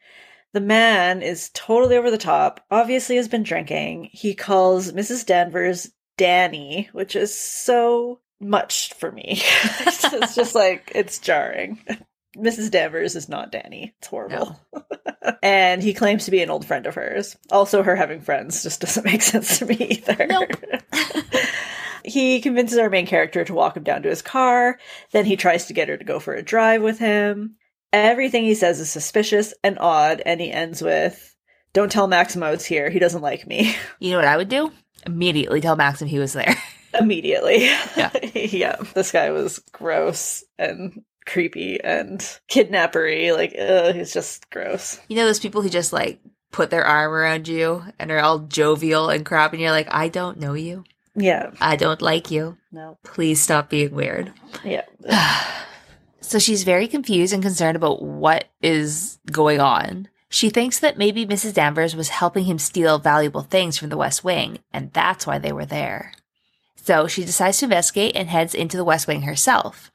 The man is totally over the top, obviously has been drinking. He calls Mrs. Danvers Danny, which is so much for me. it's just like, it's jarring. Mrs. Danvers is not Danny. It's horrible. No. and he claims to be an old friend of hers. Also, her having friends just doesn't make sense to me either. Nope. he convinces our main character to walk him down to his car. Then he tries to get her to go for a drive with him. Everything he says is suspicious and odd, and he ends with, Don't tell Maximo it's here. He doesn't like me. You know what I would do? Immediately tell Maxim he was there. Immediately. Yeah. yeah. This guy was gross and creepy and kidnappery. Like, ugh, he's just gross. You know those people who just like put their arm around you and are all jovial and crap, and you're like, I don't know you. Yeah. I don't like you. No. Please stop being weird. Yeah. so she's very confused and concerned about what is going on. She thinks that maybe Mrs. Danvers was helping him steal valuable things from the West Wing, and that's why they were there. So she decides to investigate and heads into the West Wing herself.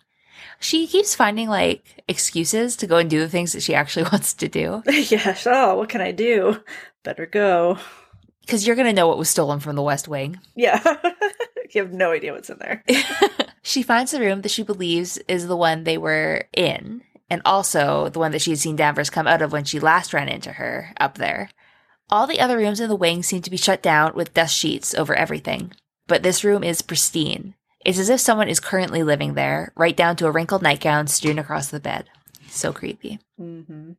She keeps finding like excuses to go and do the things that she actually wants to do. yeah, oh, what can I do? Better go. Because you're going to know what was stolen from the West Wing. Yeah. you have no idea what's in there. She finds the room that she believes is the one they were in, and also the one that she had seen Danvers come out of when she last ran into her up there. All the other rooms in the wing seem to be shut down with dust sheets over everything, but this room is pristine. It's as if someone is currently living there, right down to a wrinkled nightgown strewn across the bed. So creepy. Mm-hmm.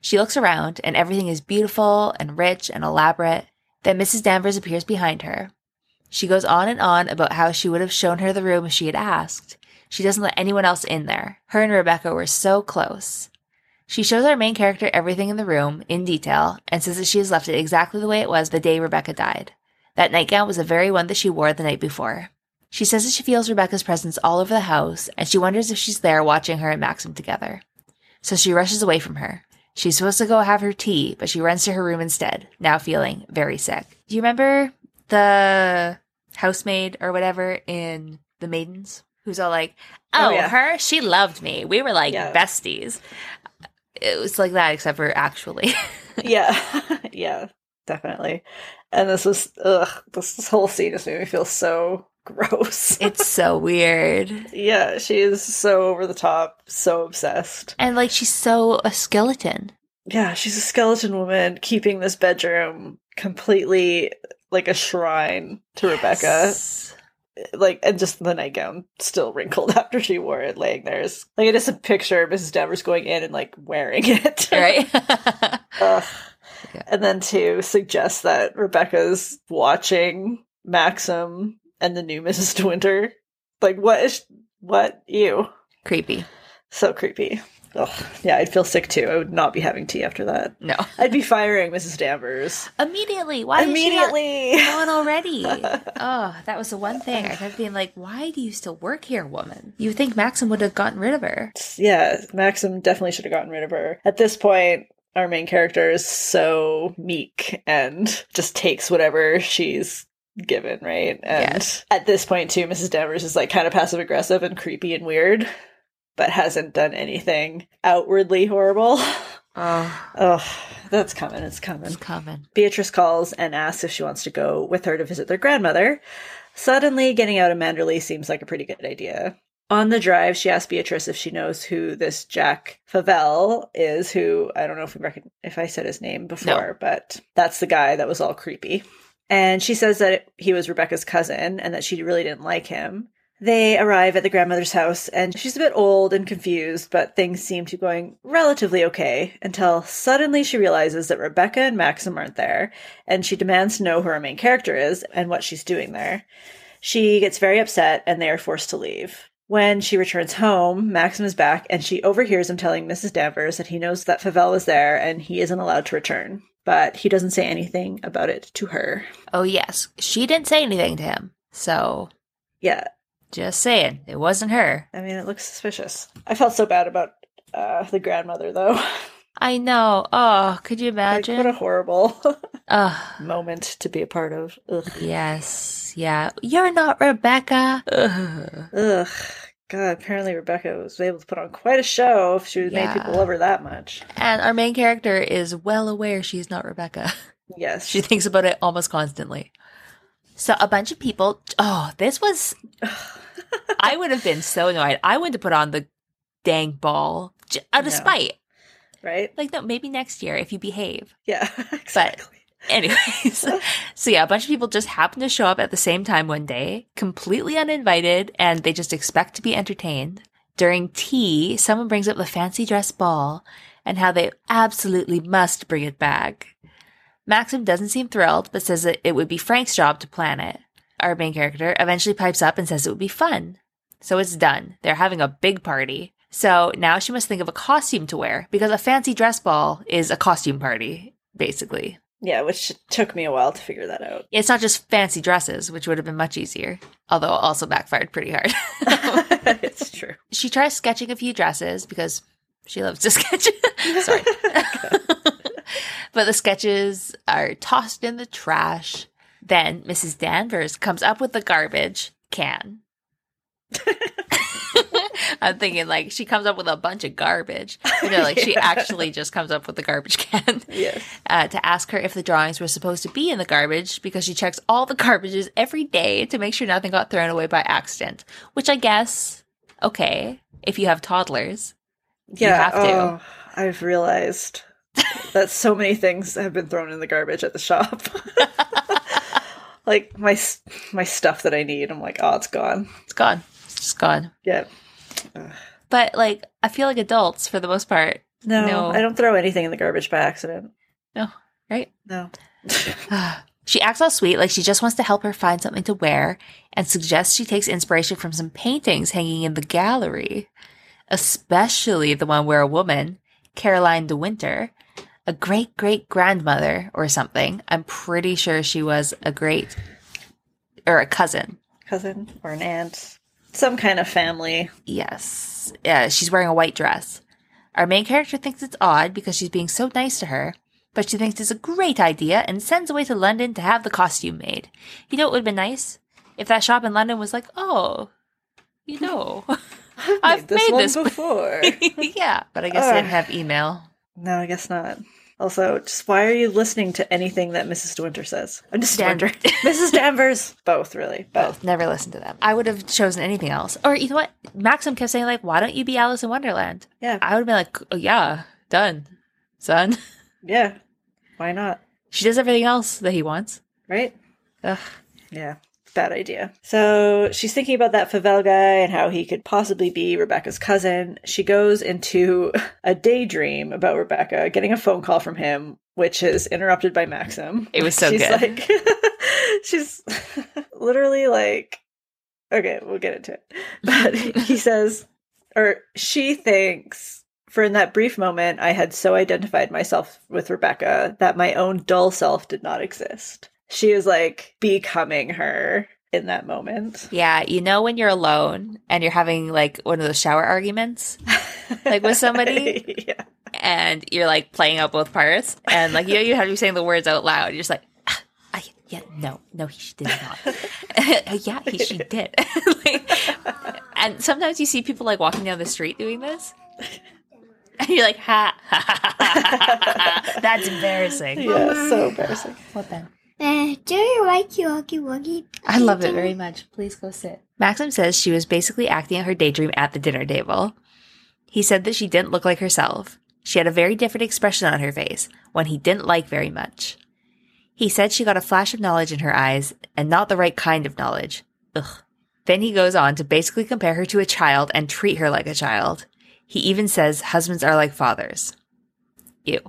She looks around, and everything is beautiful and rich and elaborate. Then Mrs. Danvers appears behind her. She goes on and on about how she would have shown her the room if she had asked. She doesn't let anyone else in there. Her and Rebecca were so close. She shows our main character everything in the room, in detail, and says that she has left it exactly the way it was the day Rebecca died. That nightgown was the very one that she wore the night before. She says that she feels Rebecca's presence all over the house, and she wonders if she's there watching her and Maxim together. So she rushes away from her. She's supposed to go have her tea, but she runs to her room instead, now feeling very sick. Do you remember the housemaid or whatever in The Maidens? Who's all like, oh, Oh, yeah. her? She loved me. We were like Yeah. besties. It was like that, except for actually. yeah. yeah, definitely. And this is ugh, this, this whole scene just made me feel so gross. it's so weird. yeah, she is so over the top, so obsessed. And like, she's so a skeleton. Yeah, she's a skeleton woman keeping this bedroom completely like a shrine to Rebecca. Like, and just the nightgown still wrinkled after she wore it, laying there. Is, like, it is a picture of Mrs. Danvers going in and like wearing it. Right? Yeah. And then to suggest that Rebecca's watching Maxim and the new Mrs. De Winter. Like, what is, what? Ew. Creepy. So creepy. Ugh. Yeah, I'd feel sick too. I would not be having tea after that. No. I'd be firing Mrs. Danvers. Immediately. Why Immediately. Did she not go already? oh, that was the one thing. I kept being like, why do you still work here, woman? You think Maxim would have gotten rid of her. yeah, Maxim definitely should have gotten rid of her. At this point, our main character is so meek and just takes whatever she's given, right? And Yes. at this point, too, Mrs. Danvers is like kind of passive aggressive and creepy and weird, but hasn't done anything outwardly horrible. Oh. That's coming. It's coming. It's coming. Beatrice calls and asks if she wants to go with her to visit their grandmother. Suddenly, getting out of Manderley seems like a pretty good idea. On the drive, she asks Beatrice if she knows who this Jack Favell is, who I don't know if we reckon if I said his name before, but that's the guy that was all creepy. And she says that he was Rebecca's cousin and that she really didn't like him. They arrive at the grandmother's house, and she's a bit old and confused, but things seem to be going relatively okay until suddenly she realizes that Rebecca and Maxim aren't there, and she demands to know who her main character is and what she's doing there. She gets very upset, and they are forced to leave. When she returns home, Maxim is back, and she overhears him telling Mrs. Danvers that he knows that Favell is there and he isn't allowed to return. But he doesn't say anything about it to her. Oh, yes. She didn't say anything to him. So, Yeah, just saying, it wasn't her. I mean, it looks suspicious. I felt so bad about uh, the grandmother, though. I know. Oh, could you like, imagine? what a horrible moment to be a part of. Ugh. Yes. Yeah. You're not Rebecca. Ugh. Ugh. God, apparently Rebecca was able to put on quite a show if she made people love her that much. And our main character is well aware she's not Rebecca. Yes. She thinks about it almost constantly. So a bunch of people. Oh, this was. I would have been so annoyed. I went to put on the dang ball j- out of No. spite. right? Like, no, maybe next year if you behave. Yeah, exactly. Anyways, so yeah, a bunch of people just happen to show up at the same time one day, completely uninvited, and they just expect to be entertained. During tea, someone brings up the fancy dress ball and how they absolutely must bring it back. Maxim doesn't seem thrilled, but says that it would be Frank's job to plan it. Our main character eventually pipes up and says it would be fun. So it's done. They're having a big party. So now she must think of a costume to wear because a fancy dress ball is a costume party, basically. yeah, which took me a while to figure that out. It's not just fancy dresses, which would have been much easier, although also backfired pretty hard. it's true. she tries sketching a few dresses because she loves to sketch. Sorry. but the sketches are tossed in the trash. Then Mrs. Danvers comes up with the garbage can. I'm thinking like she comes up with a bunch of garbage. You know, like she actually just comes up with the garbage can Yes. uh, to ask her if the drawings were supposed to be in the garbage because she checks all the garbages every day to make sure nothing got thrown away by accident. Which I guess, okay, if you have toddlers, Yeah. have to. Oh, I've realized that so many things have been thrown in the garbage at the shop. like my my stuff that I need, I'm like, oh, it's gone. it's gone. It's just gone. Yeah. But like, I feel like adults, for the most part, No, No. I don't throw anything in the garbage by accident. No, right? No. she acts all sweet, like she just wants to help her find something to wear, and suggests she takes inspiration from some paintings hanging in the gallery, especially the one where a woman, Caroline de Winter, a great great grandmother or something, I'm pretty sure she was a great or a cousin. Cousin or an aunt. Some kind of family. Yes. Yeah, she's wearing a white dress. Our main character thinks it's odd because she's being so nice to her, but she thinks it's a great idea and sends away to London to have the costume made. You know what would have been nice? If that shop in London was like, oh, you know, I've this made this before. yeah, but I guess they didn't have email. no, I guess not. Also, just why are you listening to anything that Mrs. Winter says? I'm just Winter. Mrs. Danvers. Both, really. Both. Never listened to them. I would have chosen anything else. Or you know what? Maxim kept saying like, why don't you be Alice in Wonderland? yeah, I would have been like, oh, yeah, done, son. yeah. Why not? She does everything else that he wants. Right? Ugh. Yeah. Bad idea. So she's thinking about that Favell guy and how he could possibly be Rebecca's cousin. She goes into a daydream about Rebecca, getting a phone call from him, which is interrupted by Maxim. It was so she's good. Like, she's literally like, okay, we'll get into it. But he says, or she thinks, for in that brief moment, I had so identified myself with Rebecca that my own dull self did not exist. She is like becoming her in that moment. Yeah, you know when you're alone and you're having like one of those shower arguments Like with somebody? yeah. and you're like playing out both parts and like you know you have to be saying the words out loud. You're just like, ah, I, yeah, no, no, he did not. yeah, he, she did. Like, and sometimes you see people like walking down the street doing this. And you're like, ha, ha, ha, ha, ha, ha. That's embarrassing. Yeah, so embarrassing. What then? Uh, do you like your Huggy Wuggy? I love it very much. Please go sit. Maxim says she was basically acting out her daydream at the dinner table. He said that she didn't look like herself. She had a very different expression on her face, one he didn't like very much. He said she got a flash of knowledge in her eyes, and not the right kind of knowledge. Ugh. Then he goes on to basically compare her to a child and treat her like a child. He even says husbands are like fathers. Ew.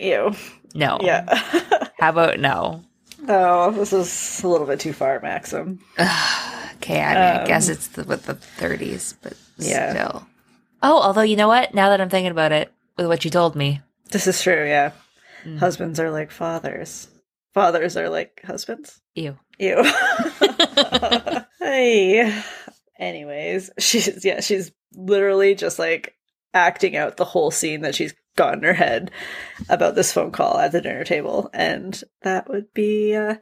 Ew. No. Yeah. How about no? Oh, this is a little bit too far, Maxim. Okay, I mean, I guess Um, it's the, with the 30s, but Yeah. still. Oh, although you know what? Now that I'm thinking about it, with what you told me, This is true, yeah. Mm. Husbands are like fathers. Fathers are like husbands. ew. Ew. hey. Anyways, she's yeah, she's literally just like acting out the whole scene that she's got in her head about this phone call at the dinner table, and that would be uh,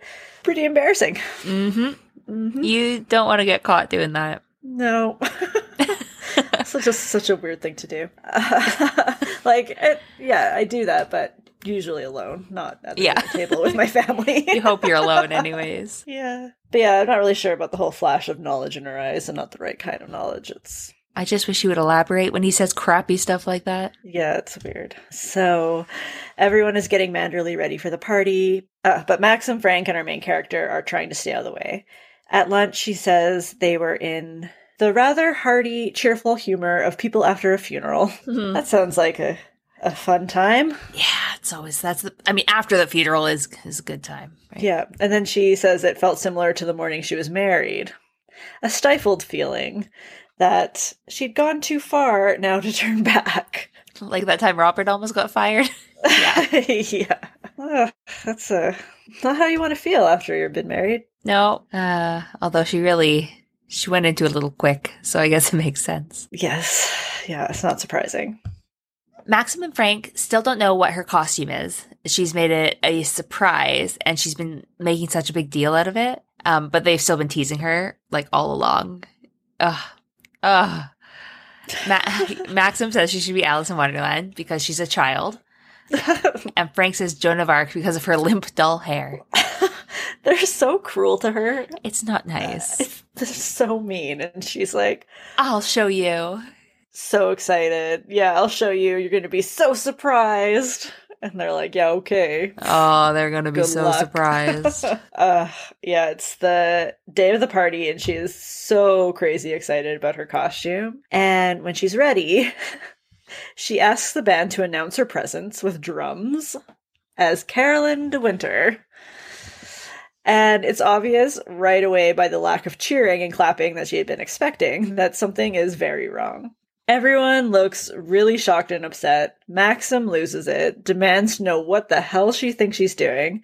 pretty embarrassing. hmm hmm You don't want to get caught doing that. No. such a such a weird thing to do. like, it, yeah, I do that, but usually alone, not at the Yeah. table with my family. You hope you're alone, anyways. Yeah. But yeah, I'm not really sure about the whole flash of knowledge in her eyes and not the right kind of knowledge. It's I just wish he would elaborate when he says crappy stuff like that. yeah, it's weird. So everyone is getting Manderley ready for the party, uh, but Max and Frank and our main character are trying to stay out of the way. At lunch, she says they were in the rather hearty, cheerful humor of people after a funeral. That sounds like a, a fun time. Yeah, it's always that's the. I mean, after the funeral is is a good time. Right? Yeah. And then she says it felt similar to the morning she was married. A stifled feeling that she'd gone too far now to turn back. Like that time Robert almost got fired. Yeah. yeah. Ugh, that's uh, not how you want to feel after you've been married. no, uh, although she really she went into it a little quick, so I guess it makes sense. Yes. Yeah, it's not surprising. Maxim and Frank still don't know what her costume is. She's made it a surprise and she's been making such a big deal out of it. Um, but they've still been teasing her like all along. Ugh. Ugh. Ma- Maxim says she should be Alice in Wonderland because she's a child. And Frank says Joan of Arc because of her limp, dull hair. They're so cruel to her. It's not nice. It's, they're so mean. And she's like, I'll show you. so excited. Yeah, I'll show you. You're going to be so surprised. And they're like, yeah, okay. Oh, they're going to be Good so luck. surprised. uh yeah it's the day of the party and she is so crazy excited about her costume and when she's ready she asks the band to announce her presence with drums as carolyn de winter and it's obvious right away by the lack of cheering and clapping that she had been expecting that something is very wrong Everyone looks really shocked and upset. Maxim loses it, demands to know what the hell she thinks she's doing,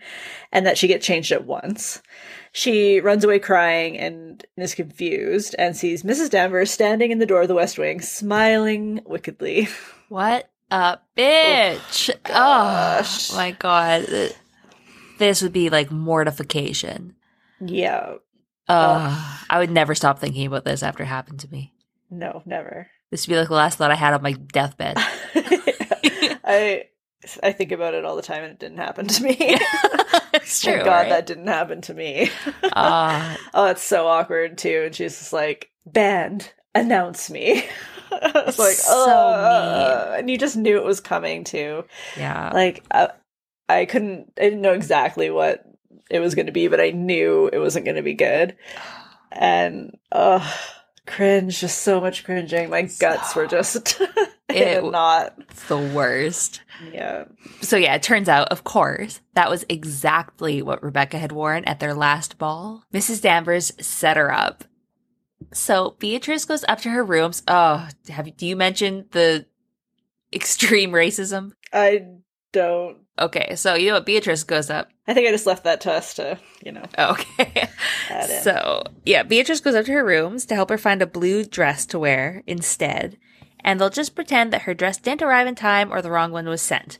and that she get changed at once. She runs away crying and is confused and sees Mrs. Danvers standing in the door of the West Wing, smiling wickedly. What a bitch. Oh, gosh. my god. This would be like mortification. Yeah, Uh, I would never stop thinking about this after it happened to me. no, never. This would be like the last thought I had on my deathbed. I I think about it all the time and it didn't happen to me. it's Thank true. God right? that didn't happen to me. Uh, Oh, it's so awkward too. And she's just like, band, announce me. I was like, So oh, and you just knew it was coming too. yeah. Like, I, I couldn't, I didn't know exactly what it was going to be, but I knew it wasn't going to be good. And, oh, cringe, just so much cringing. My guts were just It-. It's the worst. Yeah. So yeah, it turns out, of course, that was exactly what Rebecca had worn at their last ball. Mrs. Danvers set her up. So Beatrice goes up to her rooms. Oh, have do you mentioned the extreme racism? I don't, Okay, so you know what? Beatrice goes up. I think I just left that to us to, you know, oh, Okay. So, yeah, Beatrice goes up to her rooms to help her find a blue dress to wear instead. And they'll just pretend that her dress didn't arrive in time or the wrong one was sent.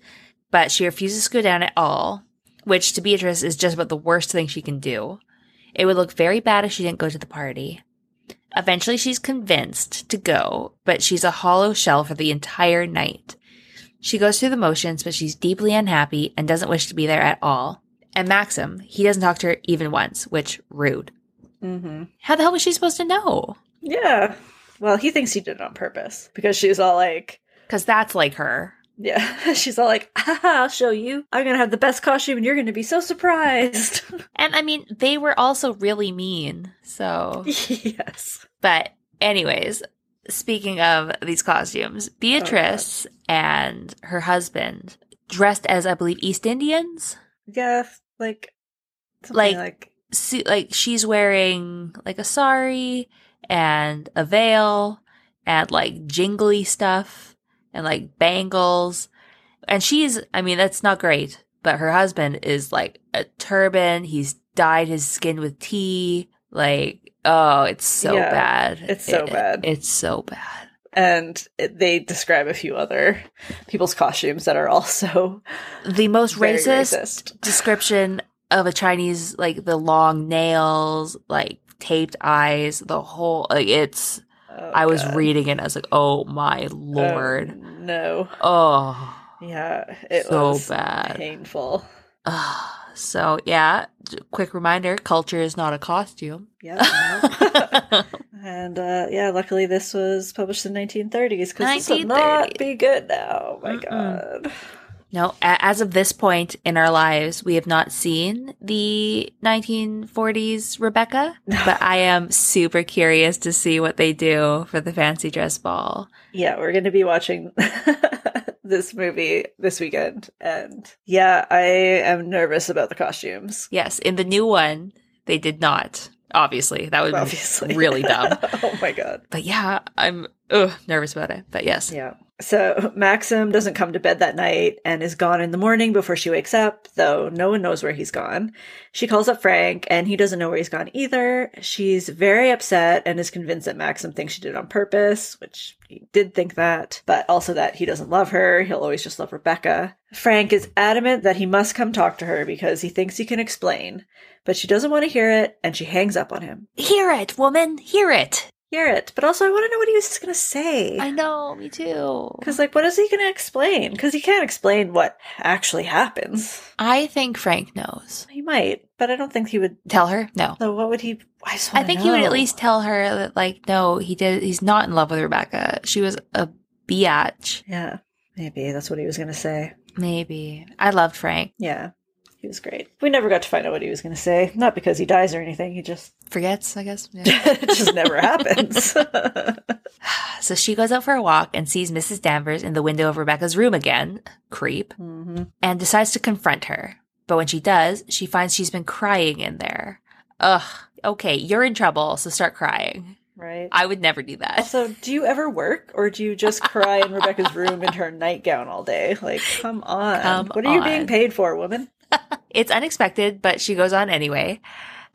But she refuses to go down at all, which to Beatrice is just about the worst thing she can do. It would look very bad if she didn't go to the party. Eventually, she's convinced to go, but she's a hollow shell for the entire night. She goes through the motions, but she's deeply unhappy and doesn't wish to be there at all. And Maxim, he doesn't talk to her even once, which rude. Mm-hmm. How the hell was she supposed to know? Yeah. Well, he thinks he did it on purpose because she's all like, Because that's like her. yeah, she's all like, I'll show you. I'm gonna have the best costume, and you're gonna be so surprised. And I mean, they were also really mean. So, yes. but anyways, speaking of these costumes, oh, Beatrice and her husband dressed as, I believe, East Indians. Yeah, like, Like- like See, like she's wearing like a sari and a veil and like jingly stuff and like bangles. And she's, I mean, that's not great, but her husband is like a turban. He's dyed his skin with tea. Like, oh, it's so Yeah, bad. it's so It- bad. It's so bad. and it, they describe a few other people's costumes that are also The most racist, racist. description of a Chinese, like the long nails, like taped eyes, the whole, like it's, Oh, I was God. reading it and I was like, oh my Oh, lord. no. Oh, Yeah, it so was bad. painful. So, yeah, quick reminder culture is not a costume. Yeah. and uh, yeah, luckily this was published in 1930s because this would not be good now. Oh my Mm-mm. god. no, a- as of this point in our lives, we have not seen the 1940s Rebecca, but I am super curious to see what they do for the fancy dress ball. Yeah, we're going to be watching this movie this weekend. And yeah, I am nervous about the costumes. Yes, in the new one, they did not. Obviously, that would Obviously. be really dumb. oh my god. But yeah, I'm ugh, nervous about it. But yes. Yeah. So Maxim doesn't come to bed that night and is gone in the morning before she wakes up, though no one knows where he's gone. She calls up Frank and he doesn't know where he's gone either. She's very upset and is convinced that Maxim thinks she did it on purpose, which he did think that, but also that he doesn't love her. He'll always just love Rebecca. Frank is adamant that he must come talk to her because he thinks he can explain, but she doesn't want to hear it and she hangs up on him. Hear it, woman, hear it. Hear it, but also I want to know what he was going to say. I know, me too. Because, like, what is he going to explain? Because he can't explain what actually happens. I think Frank knows. He might, but I don't think he would. Tell her? No. So, what would he? I, I think he would at least tell her that, like, no, he did. He's not in love with Rebecca. She was a biatch. Yeah, maybe that's what he was going to say. Maybe. I loved Frank. Yeah, he was great. We never got to find out what he was going to say. Not because he dies or anything. He just Forgets, I guess. Yeah. it just never happens. so she goes out for a walk and sees Mrs. Danvers in the window of Rebecca's room again. Creep. hmm and decides to confront her. But when she does, she finds she's been crying in there. Ugh. Okay, you're in trouble, so start crying. Right. I would never do that. So, do you ever work or do you just cry in Rebecca's room in her nightgown all day? Like, come on. Come what are you being paid for, woman? It's unexpected, but she goes on anyway,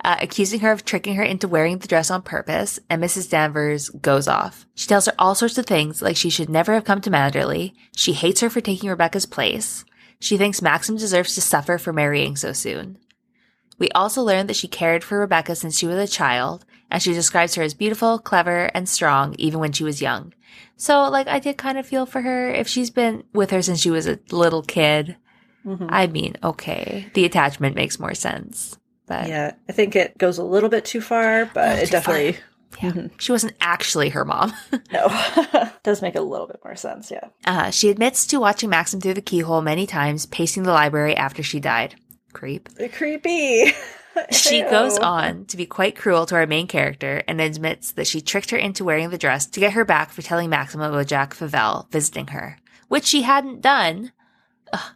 uh, accusing her of tricking her into wearing the dress on purpose, and Mrs. Danvers goes off. She tells her all sorts of things, like she should never have come to Manderley. She hates her for taking Rebecca's place. She thinks Maxim deserves to suffer for marrying so soon. We also learn that she cared for Rebecca since she was a child, and she describes her as beautiful, clever, and strong even when she was young. So, like, I did kind of feel for her. If she's been with her since she was a little kid, Mhm. I mean, okay, the attachment makes more sense. But Yeah, I think it goes a little bit too far, but it definitely yeah, Mhm. she wasn't actually her mom. no does make a little bit more sense. Yeah. Uh, she admits to watching Maxim through the keyhole many times, pacing the library after she died. Creep. Creepy. She goes on to be quite cruel to our main character and admits that she tricked her into wearing the dress to get her back for telling Maxim about Jack Favell visiting her, which she hadn't done.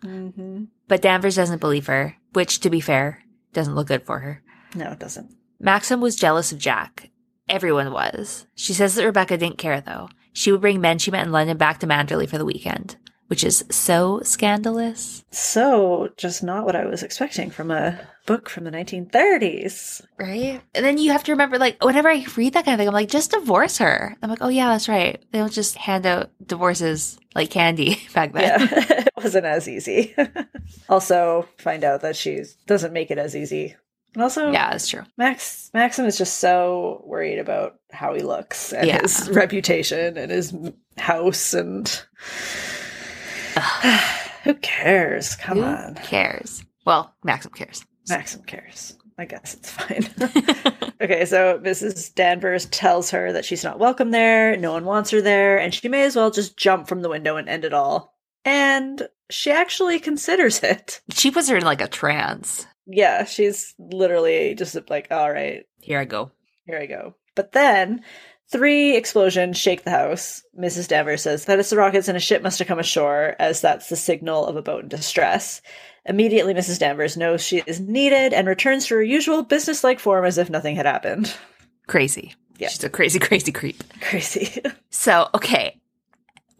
Mhm. But Danvers doesn't believe her, which, to be fair, doesn't look good for her. No, it doesn't. Maxim was jealous of Jack. Everyone was. She says that Rebecca didn't care, though. She would bring men she met in London back to Manderley for the weekend, which is so scandalous, So, just not what I was expecting from a book from the 1930s. right? And then you have to remember, like, whenever I read that kind of thing, I'm like, just divorce her. I'm like, oh, yeah, that's right. They don't just hand out divorces like candy back then. Yeah, it wasn't as easy. also, find out that she doesn't make it as easy. And also, Yeah, that's true. Max Maxim is just so worried about how he looks and Yeah. his reputation and his house and Who cares? Come on. Who on. cares? Well, Maxim cares. Maxim cares. I guess it's fine. okay, so Mrs. Danvers tells her that she's not welcome there, no one wants her there, and she may as well just jump from the window and end it all. And she actually considers it. she puts her in like a trance. Yeah, she's literally just like, all right, Here I go. here I go. But then three explosions shake the house. Mrs. Danvers says that it's the rockets and a ship must have come ashore, as that's the signal of a boat in distress. Immediately, Mrs. Danvers knows she is needed and returns to her usual businesslike form as if nothing had happened. Crazy. Yeah. She's a crazy, crazy creep. Crazy. So, okay.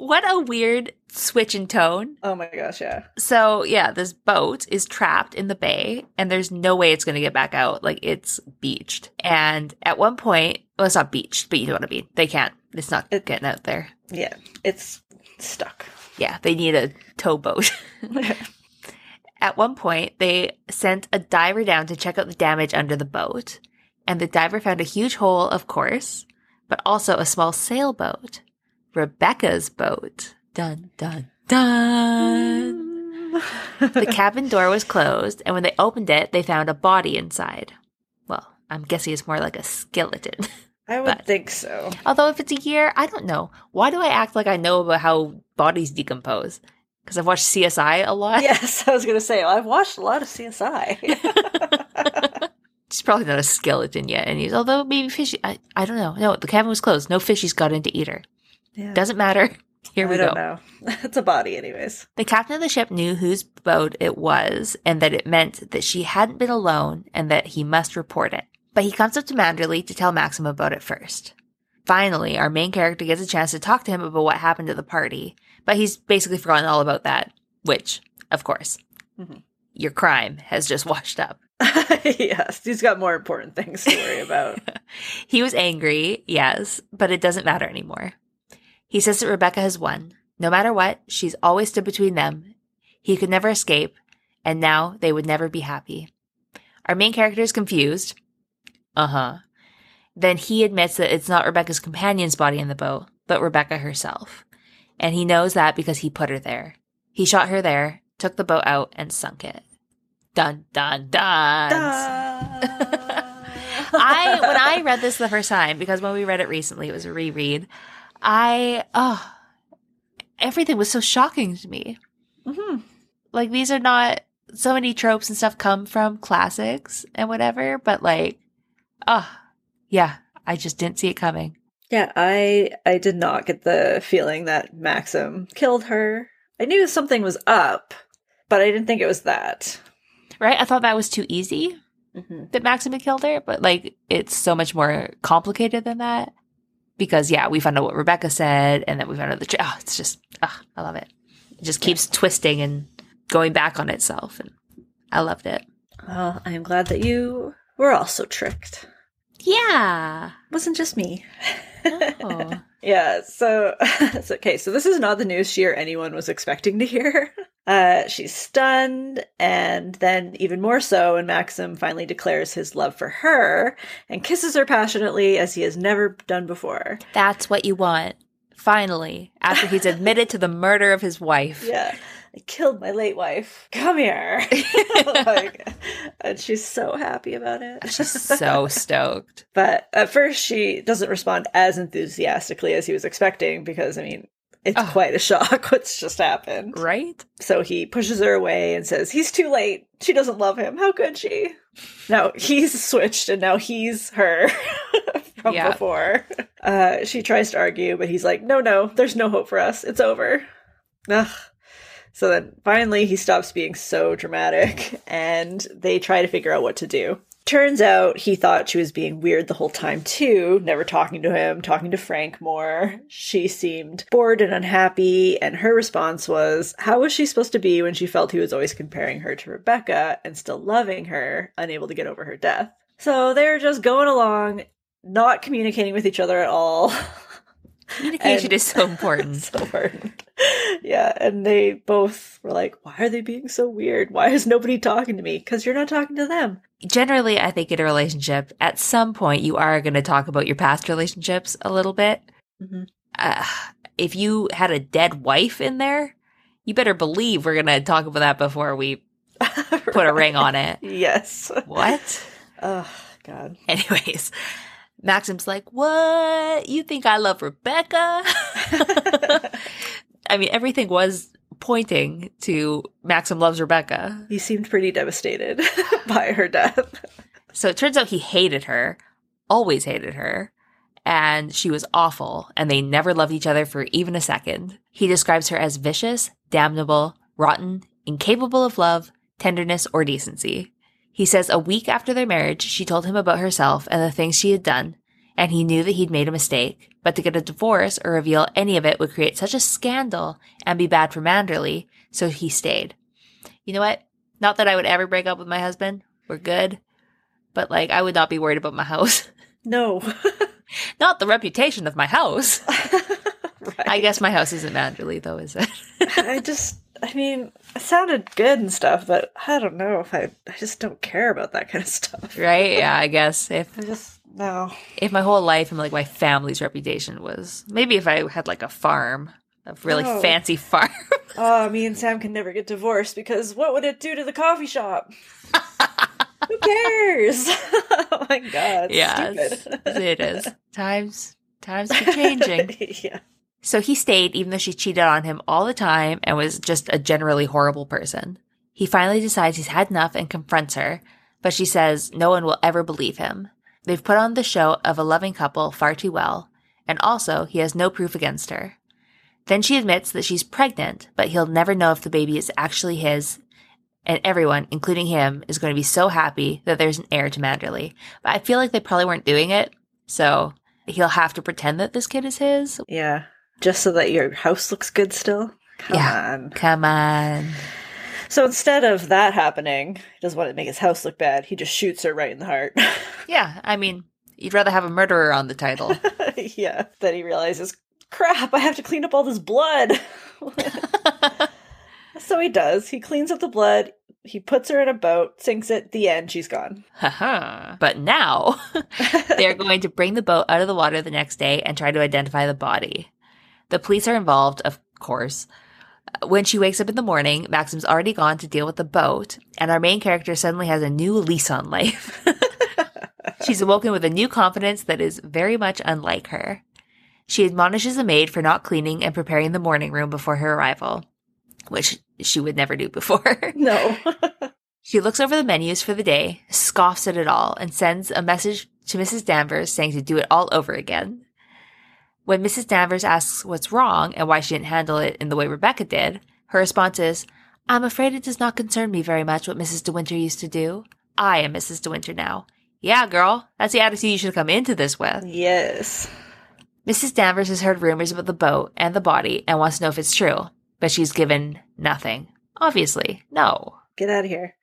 What a weird switch in tone. oh my gosh, yeah. So, yeah, this boat is trapped in the bay and there's no way it's going to get back out. Like, it's beached. And at one point, well, it's not beached, but you know what I mean. They can't, it's not It- getting out there. Yeah, it's stuck. Yeah, they need a towboat. At one point, they sent a diver down to check out the damage under the boat, and the diver found a huge hole, of course, but also a small sailboat. Rebecca's boat. Dun, dun, dun. the cabin door was closed, and when they opened it, they found a body inside. Well, I'm guessing it's more like a skeleton. I would But- think so. Although, if it's a year, I don't know. Why do I act like I know about how bodies decompose? Because I've watched CSI a lot. Yes, I was going to say, I've watched a lot of CSI. She's probably not a skeleton yet. And he's, although maybe fishy. I, I don't know. No, the cabin was closed. No fishies got in to eat her. Yeah. Doesn't matter. Here we I go. don't know. it's a body, anyways. The captain of the ship knew whose boat it was and that it meant that she hadn't been alone and that he must report it. But he comes up to Manderley to tell Maxim about it first. Finally, our main character gets a chance to talk to him about what happened at the party, but he's basically forgotten all about that, which, of course, Mhm. your crime has just washed up. yes, he's got more important things to worry about. He was angry, yes, but it doesn't matter anymore. He says that Rebecca has won. No matter what, she's always stood between them. He could never escape, and now they would never be happy. Our main character is confused. Uh huh. Then he admits that it's not Rebecca's companion's body in the boat, but Rebecca herself. And he knows that because he put her there. He shot her there, took the boat out, and sunk it. Dun dun dun. I when I read this the first time because when we read it recently, it was a reread. I oh, everything was so shocking to me. Mhm. Like these are not so many tropes and stuff come from classics and whatever, but like, oh, yeah, I just didn't see it coming. Yeah, I I did not get the feeling that Maxim killed her. I knew something was up, but I didn't think it was that. Right? I thought that was too easy Mm-hmm. that Maxim had killed her, but like it's so much more complicated than that. Because yeah, we found out what Rebecca said, and then we found out the oh, it's just oh, I love it. It just keeps twisting and going back on itself, and I loved it. Well, I am glad that you were also tricked. Yeah. It wasn't just me. Oh. Yeah, so it's okay. So this is not the news she or anyone was expecting to hear. Uh, she's stunned, and then even more so when Maxim finally declares his love for her and kisses her passionately as he has never done before. That's what you want. Finally, after he's admitted to the murder of his wife. Yeah, I killed my late wife. Come here. like, and she's so happy about it. She's so stoked. But at first, she doesn't respond as enthusiastically as he was expecting because, I mean, it's Oh. quite a shock what's just happened. Right? So he pushes her away and says, He's too late. She doesn't love him. How could she? Now he's switched and now he's her from Yeah. before. Uh, she tries to argue, but he's like, No, no, there's no hope for us. It's over. Ugh. So then finally he stops being so dramatic and they try to figure out what to do. Turns out he thought she was being weird the whole time too, never talking to him, talking to Frank more. She seemed bored and unhappy, and her response was, How was she supposed to be when she felt he was always comparing her to Rebecca and still loving her, unable to get over her death? So they're just going along, not communicating with each other at all. Communication And- is so important. so important. Yeah, and they both were like, Why are they being so weird? Why is nobody talking to me? Because you're not talking to them. Generally, I think in a relationship, at some point, you are going to talk about your past relationships a little bit. Mhm. Uh, if you had a dead wife in there, You better believe we're going to talk about that before we put a ring on it. Yes. What? Oh, God. Anyways, Maxim's like, What? You think I love Rebecca? I mean, everything was pointing to Maxim loves Rebecca. He seemed pretty devastated by her death. So it turns out he hated her, always hated her, and she was awful, and they never loved each other for even a second. He describes her as vicious, damnable, rotten, incapable of love, tenderness, or decency. He says a week after their marriage, she told him about herself and the things she had done, and he knew that he'd made a mistake, but to get a divorce or reveal any of it would create such a scandal and be bad for Manderley, so he stayed. You know what? Not that I would ever break up with my husband. We're good. But like, I would not be worried about my house. No. Not the reputation of my house. right. I guess my house isn't Manderley, though, is it? I just, I mean, it sounded good and stuff, but I don't know if I, I just don't care about that kind of stuff. right? Yeah, I guess if I just, no. if my whole life and like my family's reputation was maybe if I had like a farm, a really Oh. fancy farm. Oh, me and Sam can never get divorced because what would it do to the coffee shop? Who cares? oh my god. yeah, it is. Times times keep changing. yeah. So he stayed even though she cheated on him all the time and was just a generally horrible person. He finally decides he's had enough and confronts her, but she says no one will ever believe him. They've put on the show of a loving couple far too well, and also he has no proof against her. Then she admits that she's pregnant, but he'll never know if the baby is actually his, and everyone, including him, is going to be so happy that there's an heir to Manderley. But I feel like they probably weren't doing it, so he'll have to pretend that this kid is his, Yeah. Just so that your house looks good still? Come Yeah. on. Come on. So instead of that happening, he doesn't want to make his house look bad. He just shoots her right in the heart. Yeah, I mean, you'd rather have a murderer on the title. yeah. Then he realizes, crap, I have to clean up all this blood. so he does. He cleans up the blood. He puts her in a boat, sinks it. The end. She's gone. Haha. but now they're going to bring the boat out of the water the next day and try to identify the body. The police are involved, of course. When she wakes up in the morning, Maxim's already gone to deal with the boat, and our main character suddenly has a new lease on life. She's awoken with a new confidence that is very much unlike her. She admonishes the maid for not cleaning and preparing the morning room before her arrival, which she would never do before. No. She looks over the menus for the day, scoffs at it all, and sends a message to Mrs. Danvers saying to do it all over again. When Mrs. Danvers asks what's wrong and why she didn't handle it in the way Rebecca did, her response is, I'm afraid it does not concern me very much what Mrs. De Winter used to do. I am Mrs. De Winter now. Yeah, girl, that's the attitude you should come into this with. yes. Mrs. Danvers has heard rumors about the boat and the body and wants to know if it's true, but she's given nothing. Obviously, no. Get out of here.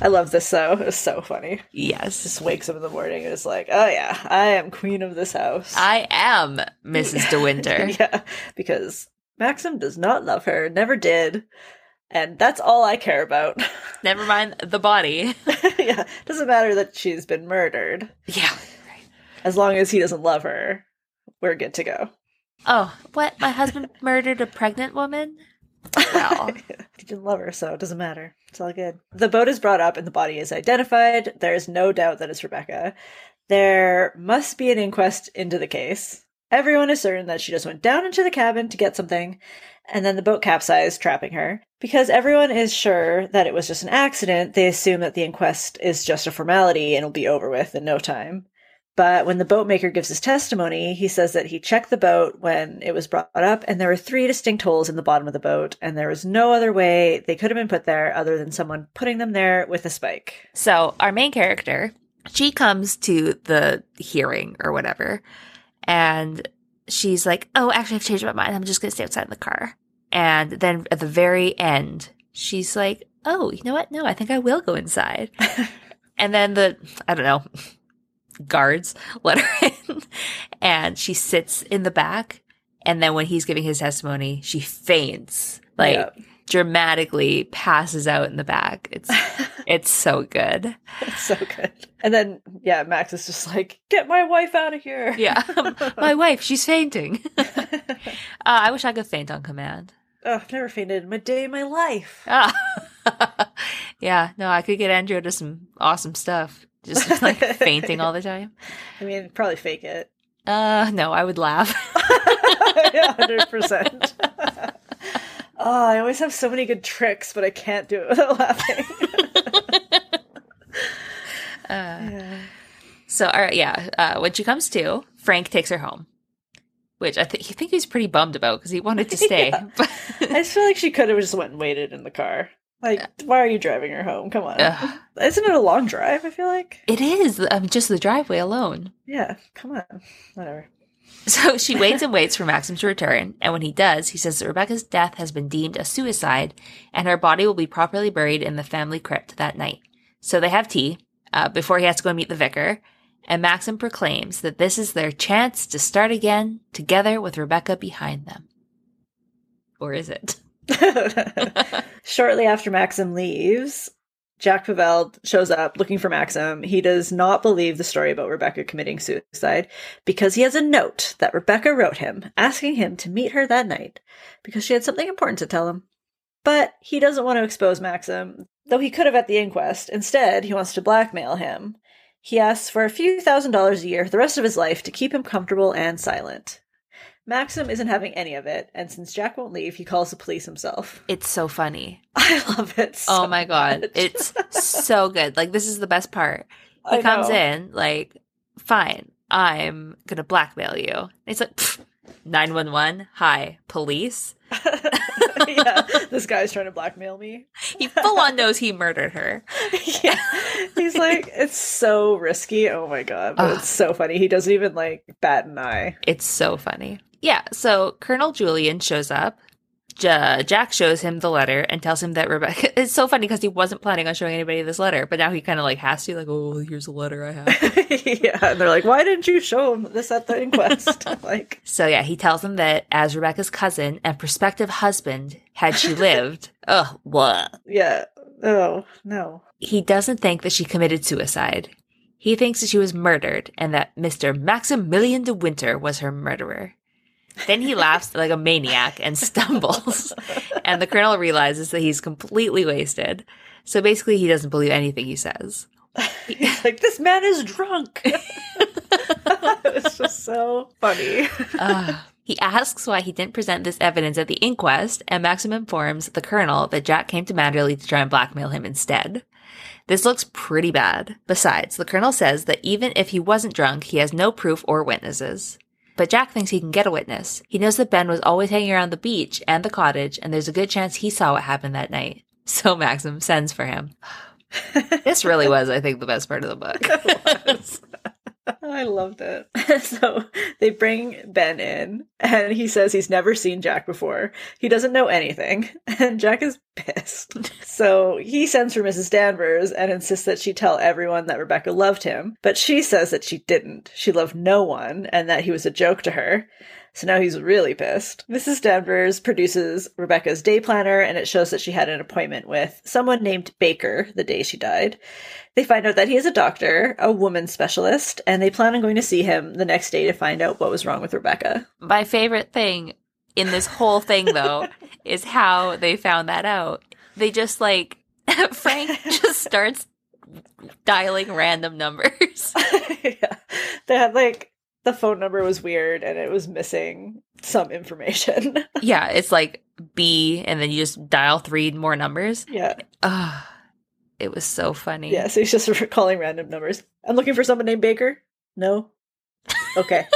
I love this though. It was so funny. Yes. Just wakes up in the morning and is like, oh yeah, I am queen of this house. I am Mrs. De Winter. yeah, because Maxim does not love her, never did. And that's all I care about. Never mind the body. yeah, doesn't matter that she's been murdered. Yeah. As long as he doesn't love her, we're good to go. Oh, what? My husband murdered a pregnant woman? He didn't love her, so it doesn't matter. It's all good. The boat is brought up and the body is identified. There is no doubt that it's Rebecca. There must be an inquest into the case. Everyone is certain that she just went down into the cabin to get something, and then the boat capsized, trapping her. Because everyone is sure that it was just an accident, they assume that the inquest is just a formality and will be over with in no time. But when the boatmaker gives his testimony, he says that he checked the boat when it was brought up, and there were three distinct holes in the bottom of the boat, and there was no other way they could have been put there other than someone putting them there with a spike. so our main character, she comes to the hearing or whatever, and she's like, Oh, actually, I've changed my mind. I'm just going to stay outside in the car. And then at the very end, she's like, Oh, you know what? No, I think I will go inside. and then the, I don't know, guards let her in and she sits in the back. And then when he's giving his testimony, she faints, like Yeah. dramatically passes out in the back. It's, it's so good. It's so good. And then, yeah, Max is just like, get my wife out of here. Yeah. My wife, she's fainting. uh, I wish I could faint on command. oh, I've never fainted in my day in my life. Ah. yeah, no, I could get Andrew to some awesome stuff. Just like fainting all the time. I mean, probably fake it. Uh, no, I would laugh. hundred percent. Oh, I always have so many good tricks, but I can't do it without laughing. Uh, So, all right, yeah. Uh, when she comes to, Frank takes her home, which I think he think he's pretty bummed about because he wanted to stay. Yeah. I just feel like she could have just went and waited in the car. Like, why are you driving her home? Come on. Ugh. Isn't it a long drive? I feel like. it is um, just the driveway alone. Yeah, come on. Whatever. So she waits and waits for Maxim to return, and when he does, he says that Rebecca's death has been deemed a suicide, and her body will be properly buried in the family crypt that night. So they have tea uh, before he has to go meet the vicar, and Maxim proclaims that this is their chance to start again together with Rebecca behind them. Or is it? Shortly after Maxim leaves, Jack Favell shows up looking for Maxim. He does not believe the story about Rebecca committing suicide because he has a note that Rebecca wrote him asking him to meet her that night because she had something important to tell him. But he doesn't want to expose Maxim, though he could have at the inquest. Instead, he wants to blackmail him. He asks for a few thousand dollars a year for the rest of his life to keep him comfortable and silent. Maxim isn't having any of it, and since Jack won't leave, he calls the police himself. It's so funny. I love it. So oh my god. much. It's so good. Like this is the best part. He I comes know. in like, fine, I'm gonna blackmail you. And he's like, nine one one. Hi, police. yeah, this guy's trying to blackmail me. He full on knows he murdered her. yeah, he's like, it's so risky. Oh my god, but Ugh. it's so funny. He doesn't even like bat an eye. It's so funny. Yeah. So Colonel Julian shows up. Ja- Jack shows him the letter and tells him that Rebecca. It's so funny because he wasn't planning on showing anybody this letter, but now he kind of like has to. Like, oh, here's a letter I have. yeah, and they're like, why didn't you show him this at the inquest? like, So yeah, he tells him that as Rebecca's cousin and prospective husband, had she lived, ugh, what? yeah, oh no. He doesn't think that she committed suicide. He thinks that she was murdered and that Mr. Maximilian de Winter was her murderer. Then he laughs like a maniac and stumbles. and the colonel realizes that he's completely wasted. So basically, he doesn't believe anything he says. He's like, this man is drunk. it's just so funny. Ugh. he asks why he didn't present this evidence at the inquest, and Maxim informs the colonel that Jack came to Manderley to try and blackmail him instead. This looks pretty bad. Besides, the colonel says that even if he wasn't drunk, he has no proof or witnesses. But Jack thinks he can get a witness. He knows that Ben was always hanging around the beach and the cottage, and there's a good chance he saw what happened that night. So Maxim sends for him. This really was, I think, the best part of the book. I loved it. so they bring Ben in, and he says he's never seen Jack before. He doesn't know anything, and Jack is pissed. so he sends for Mrs. Danvers and insists that she tell everyone that Rebecca loved him, but she says that she didn't. She loved no one, and that he was a joke to her. So now he's really pissed. Mrs. Danvers produces Rebecca's day planner, and it shows that she had an appointment with someone named Baker the day she died. They find out that he is a doctor, a woman specialist, and they plan on going to see him the next day to find out what was wrong with Rebecca. My favorite thing in this whole thing, though, is how they found that out. They just like, Frank just starts dialing random numbers. yeah. They had like the phone number was weird and it was missing some information. yeah, it's like B, and then you just dial three more numbers. yeah. Ugh, it was so funny. Yeah. So he's just calling random numbers. I'm looking for someone named Baker. No. Okay.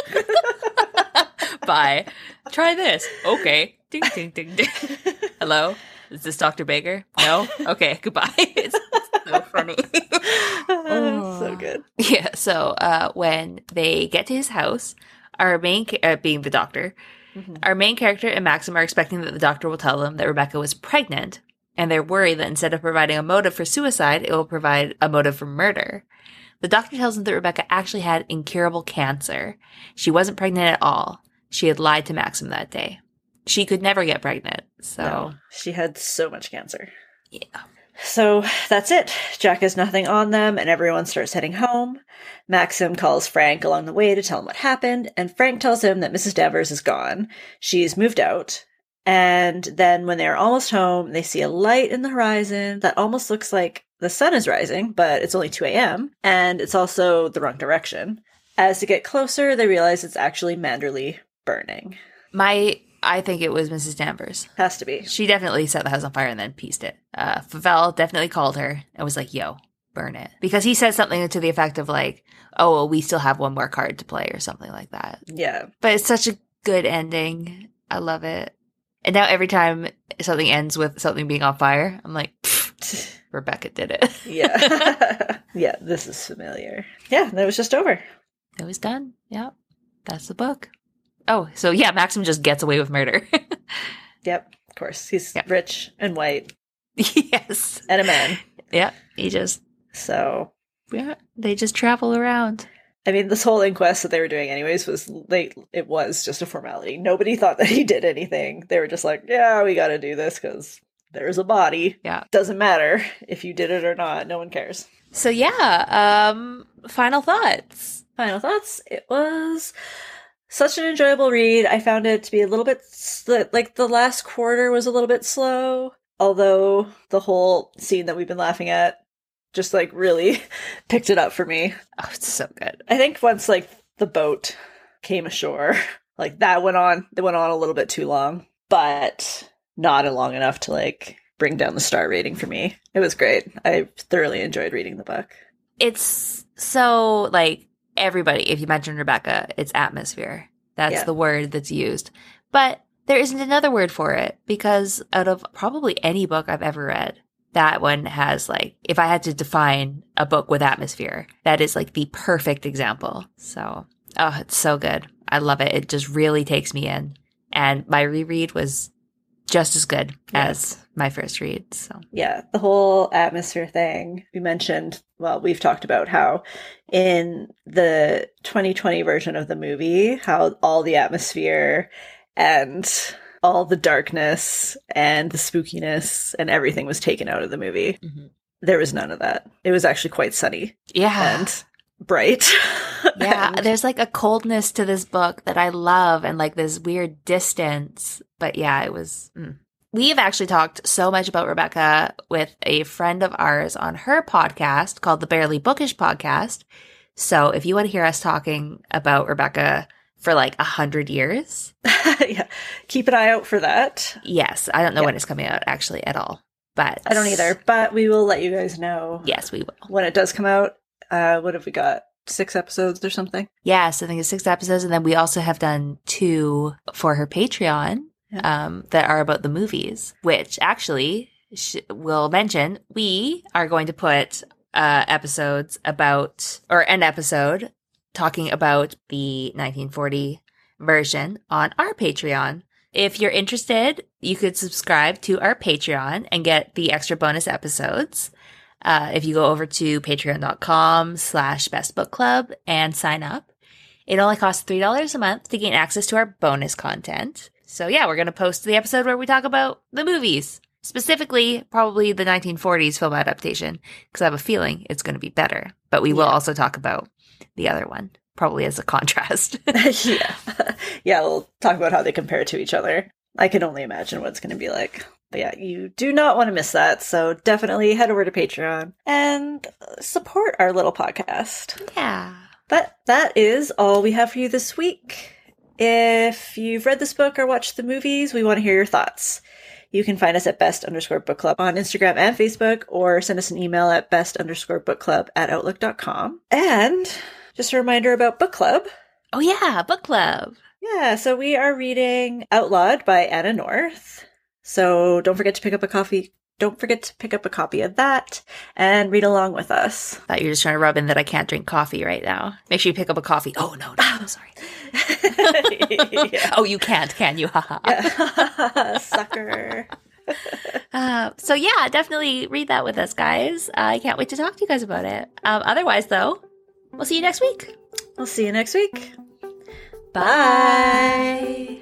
Bye. Try this. Okay. Ding, ding, ding, ding. Hello? Is this Dr. Baker? No? Okay, goodbye. It's, it's so funny. so good. Yeah. So uh, when they get to his house, our main, ca- uh, being the doctor, Mhm. our main character and Maxim are expecting that the doctor will tell them that Rebecca was pregnant, and they're worried that instead of providing a motive for suicide, it will provide a motive for murder. The doctor tells them that Rebecca actually had incurable cancer. She wasn't pregnant at all. She had lied to Maxim that day. She could never get pregnant. So No, she had so much cancer. yeah. So that's it. Jack has nothing on them, and everyone starts heading home. Maxim calls Frank along the way to tell him what happened, and Frank tells him that Mrs. Danvers is gone. She's moved out, And then when they're almost home, they see a light in the horizon that almost looks like the sun is rising, but it's only 2 a.m. And it's also the wrong direction. As they get closer, they realize it's actually Manderley burning. My, I think it was Mrs. Danvers. Has to be. She definitely set the house on fire and then pieced it. Uh, Favell definitely called her and was like, yo, burn it. Because he said something to the effect of like, oh, well, we still have one more card to play or something like that. Yeah. But it's such a good ending. I love it. And now every time something ends with something being on fire, I'm like, Rebecca did it. Yeah. yeah, this is familiar. Yeah, that was just over. it was done. Yep. That's the book. Oh, so yeah, Maxim just gets away with murder. Yep, of course. He's Yep. rich and white yes. and a man. Yeah. He just, So, yeah, they just travel around. I mean, this whole inquest that they were doing, anyways, was they. It was just a formality. Nobody thought that he did anything. They were just like, "Yeah, we got to do this because there's a body. Yeah. Doesn't matter if you did it or not. No one cares." So yeah, um, final thoughts. Final thoughts. It was such an enjoyable read. I found it to be a little bit sl- like the last quarter was a little bit slow, although the whole scene that we've been laughing at just like really picked it up for me. Oh, it's so good. I think once like the boat came ashore, like that went on. They went on a little bit too long, but not long enough to like bring down the star rating for me. It was great. I thoroughly enjoyed reading the book. It's so like everybody, if you mention Rebecca, it's atmosphere. That's Yeah. the word that's used. But there isn't another word for it because out of probably any book I've ever read, that one has like, if I had to define a book with atmosphere, that is like the perfect example. So, oh, it's so good. I love it. It just really takes me in. And my reread was just as good Yeah. as my first read. So, Yeah, the whole atmosphere thing. We mentioned, well, we've talked about how in the 2020 version of the movie, how all the atmosphere and all the darkness and the spookiness and everything was taken out of the movie. Mhm. There was none of that. It was actually quite sunny yeah. and bright. Yeah, there's like a coldness to this book that I love and like this weird distance. But yeah, it was. Mm. We have actually talked so much about Rebecca with a friend of ours on her podcast called the Barely Bookish podcast. So if you want to hear us talking about Rebecca for like a hundred years, yeah. Keep an eye out for that. yes, I don't know Yeah. when it's coming out actually at all, but I don't either, but we will let you guys know Yes, we will. when it does come out. Uh, what have we got? Six episodes or something? Yes, I think it's six episodes, and then we also have done two for her Patreon um, that are about the movies. Which actually, sh- we'll mention we are going to put uh, episodes about or an episode talking about the 1940 version on our Patreon. If you're interested, you could subscribe to our Patreon and get the extra bonus episodes. Uh, if you go over to patreon.com slash best book club and sign up, it only costs $3 a month to gain access to our bonus content. So yeah, we're going to post the episode where we talk about the movies, specifically probably the 1940s film adaptation, because I have a feeling it's going to be better. But we will also talk about the other one, probably as a contrast. yeah. yeah, we'll talk about how they compare to each other. I can only imagine what it's going to be like. But yeah, you do not want to miss that. So definitely head over to Patreon and support our little podcast. yeah. But that is all we have for you this week. If you've read this book or watched the movies, we want to hear your thoughts. You can find us at best underscore book club on Instagram and Facebook, or send us an email at best underscore book club at outlook.com. And just a reminder about book club. Oh yeah, book club. Yeah, so we are reading Outlawed by Anna North. So don't forget to pick up a coffee. Don't forget to pick up a copy of that and read along with us. Thought you were just trying to rub in that I can't drink coffee right now. Make sure you pick up a coffee. Oh no, no, no sorry. Yeah. Oh, you can't, can you? Haha. Yeah. Sucker. Uh, so yeah, definitely read that with us, guys. I can't wait to talk to you guys about it. Um, otherwise, though, we'll see you next week. We'll see you next week. Bye.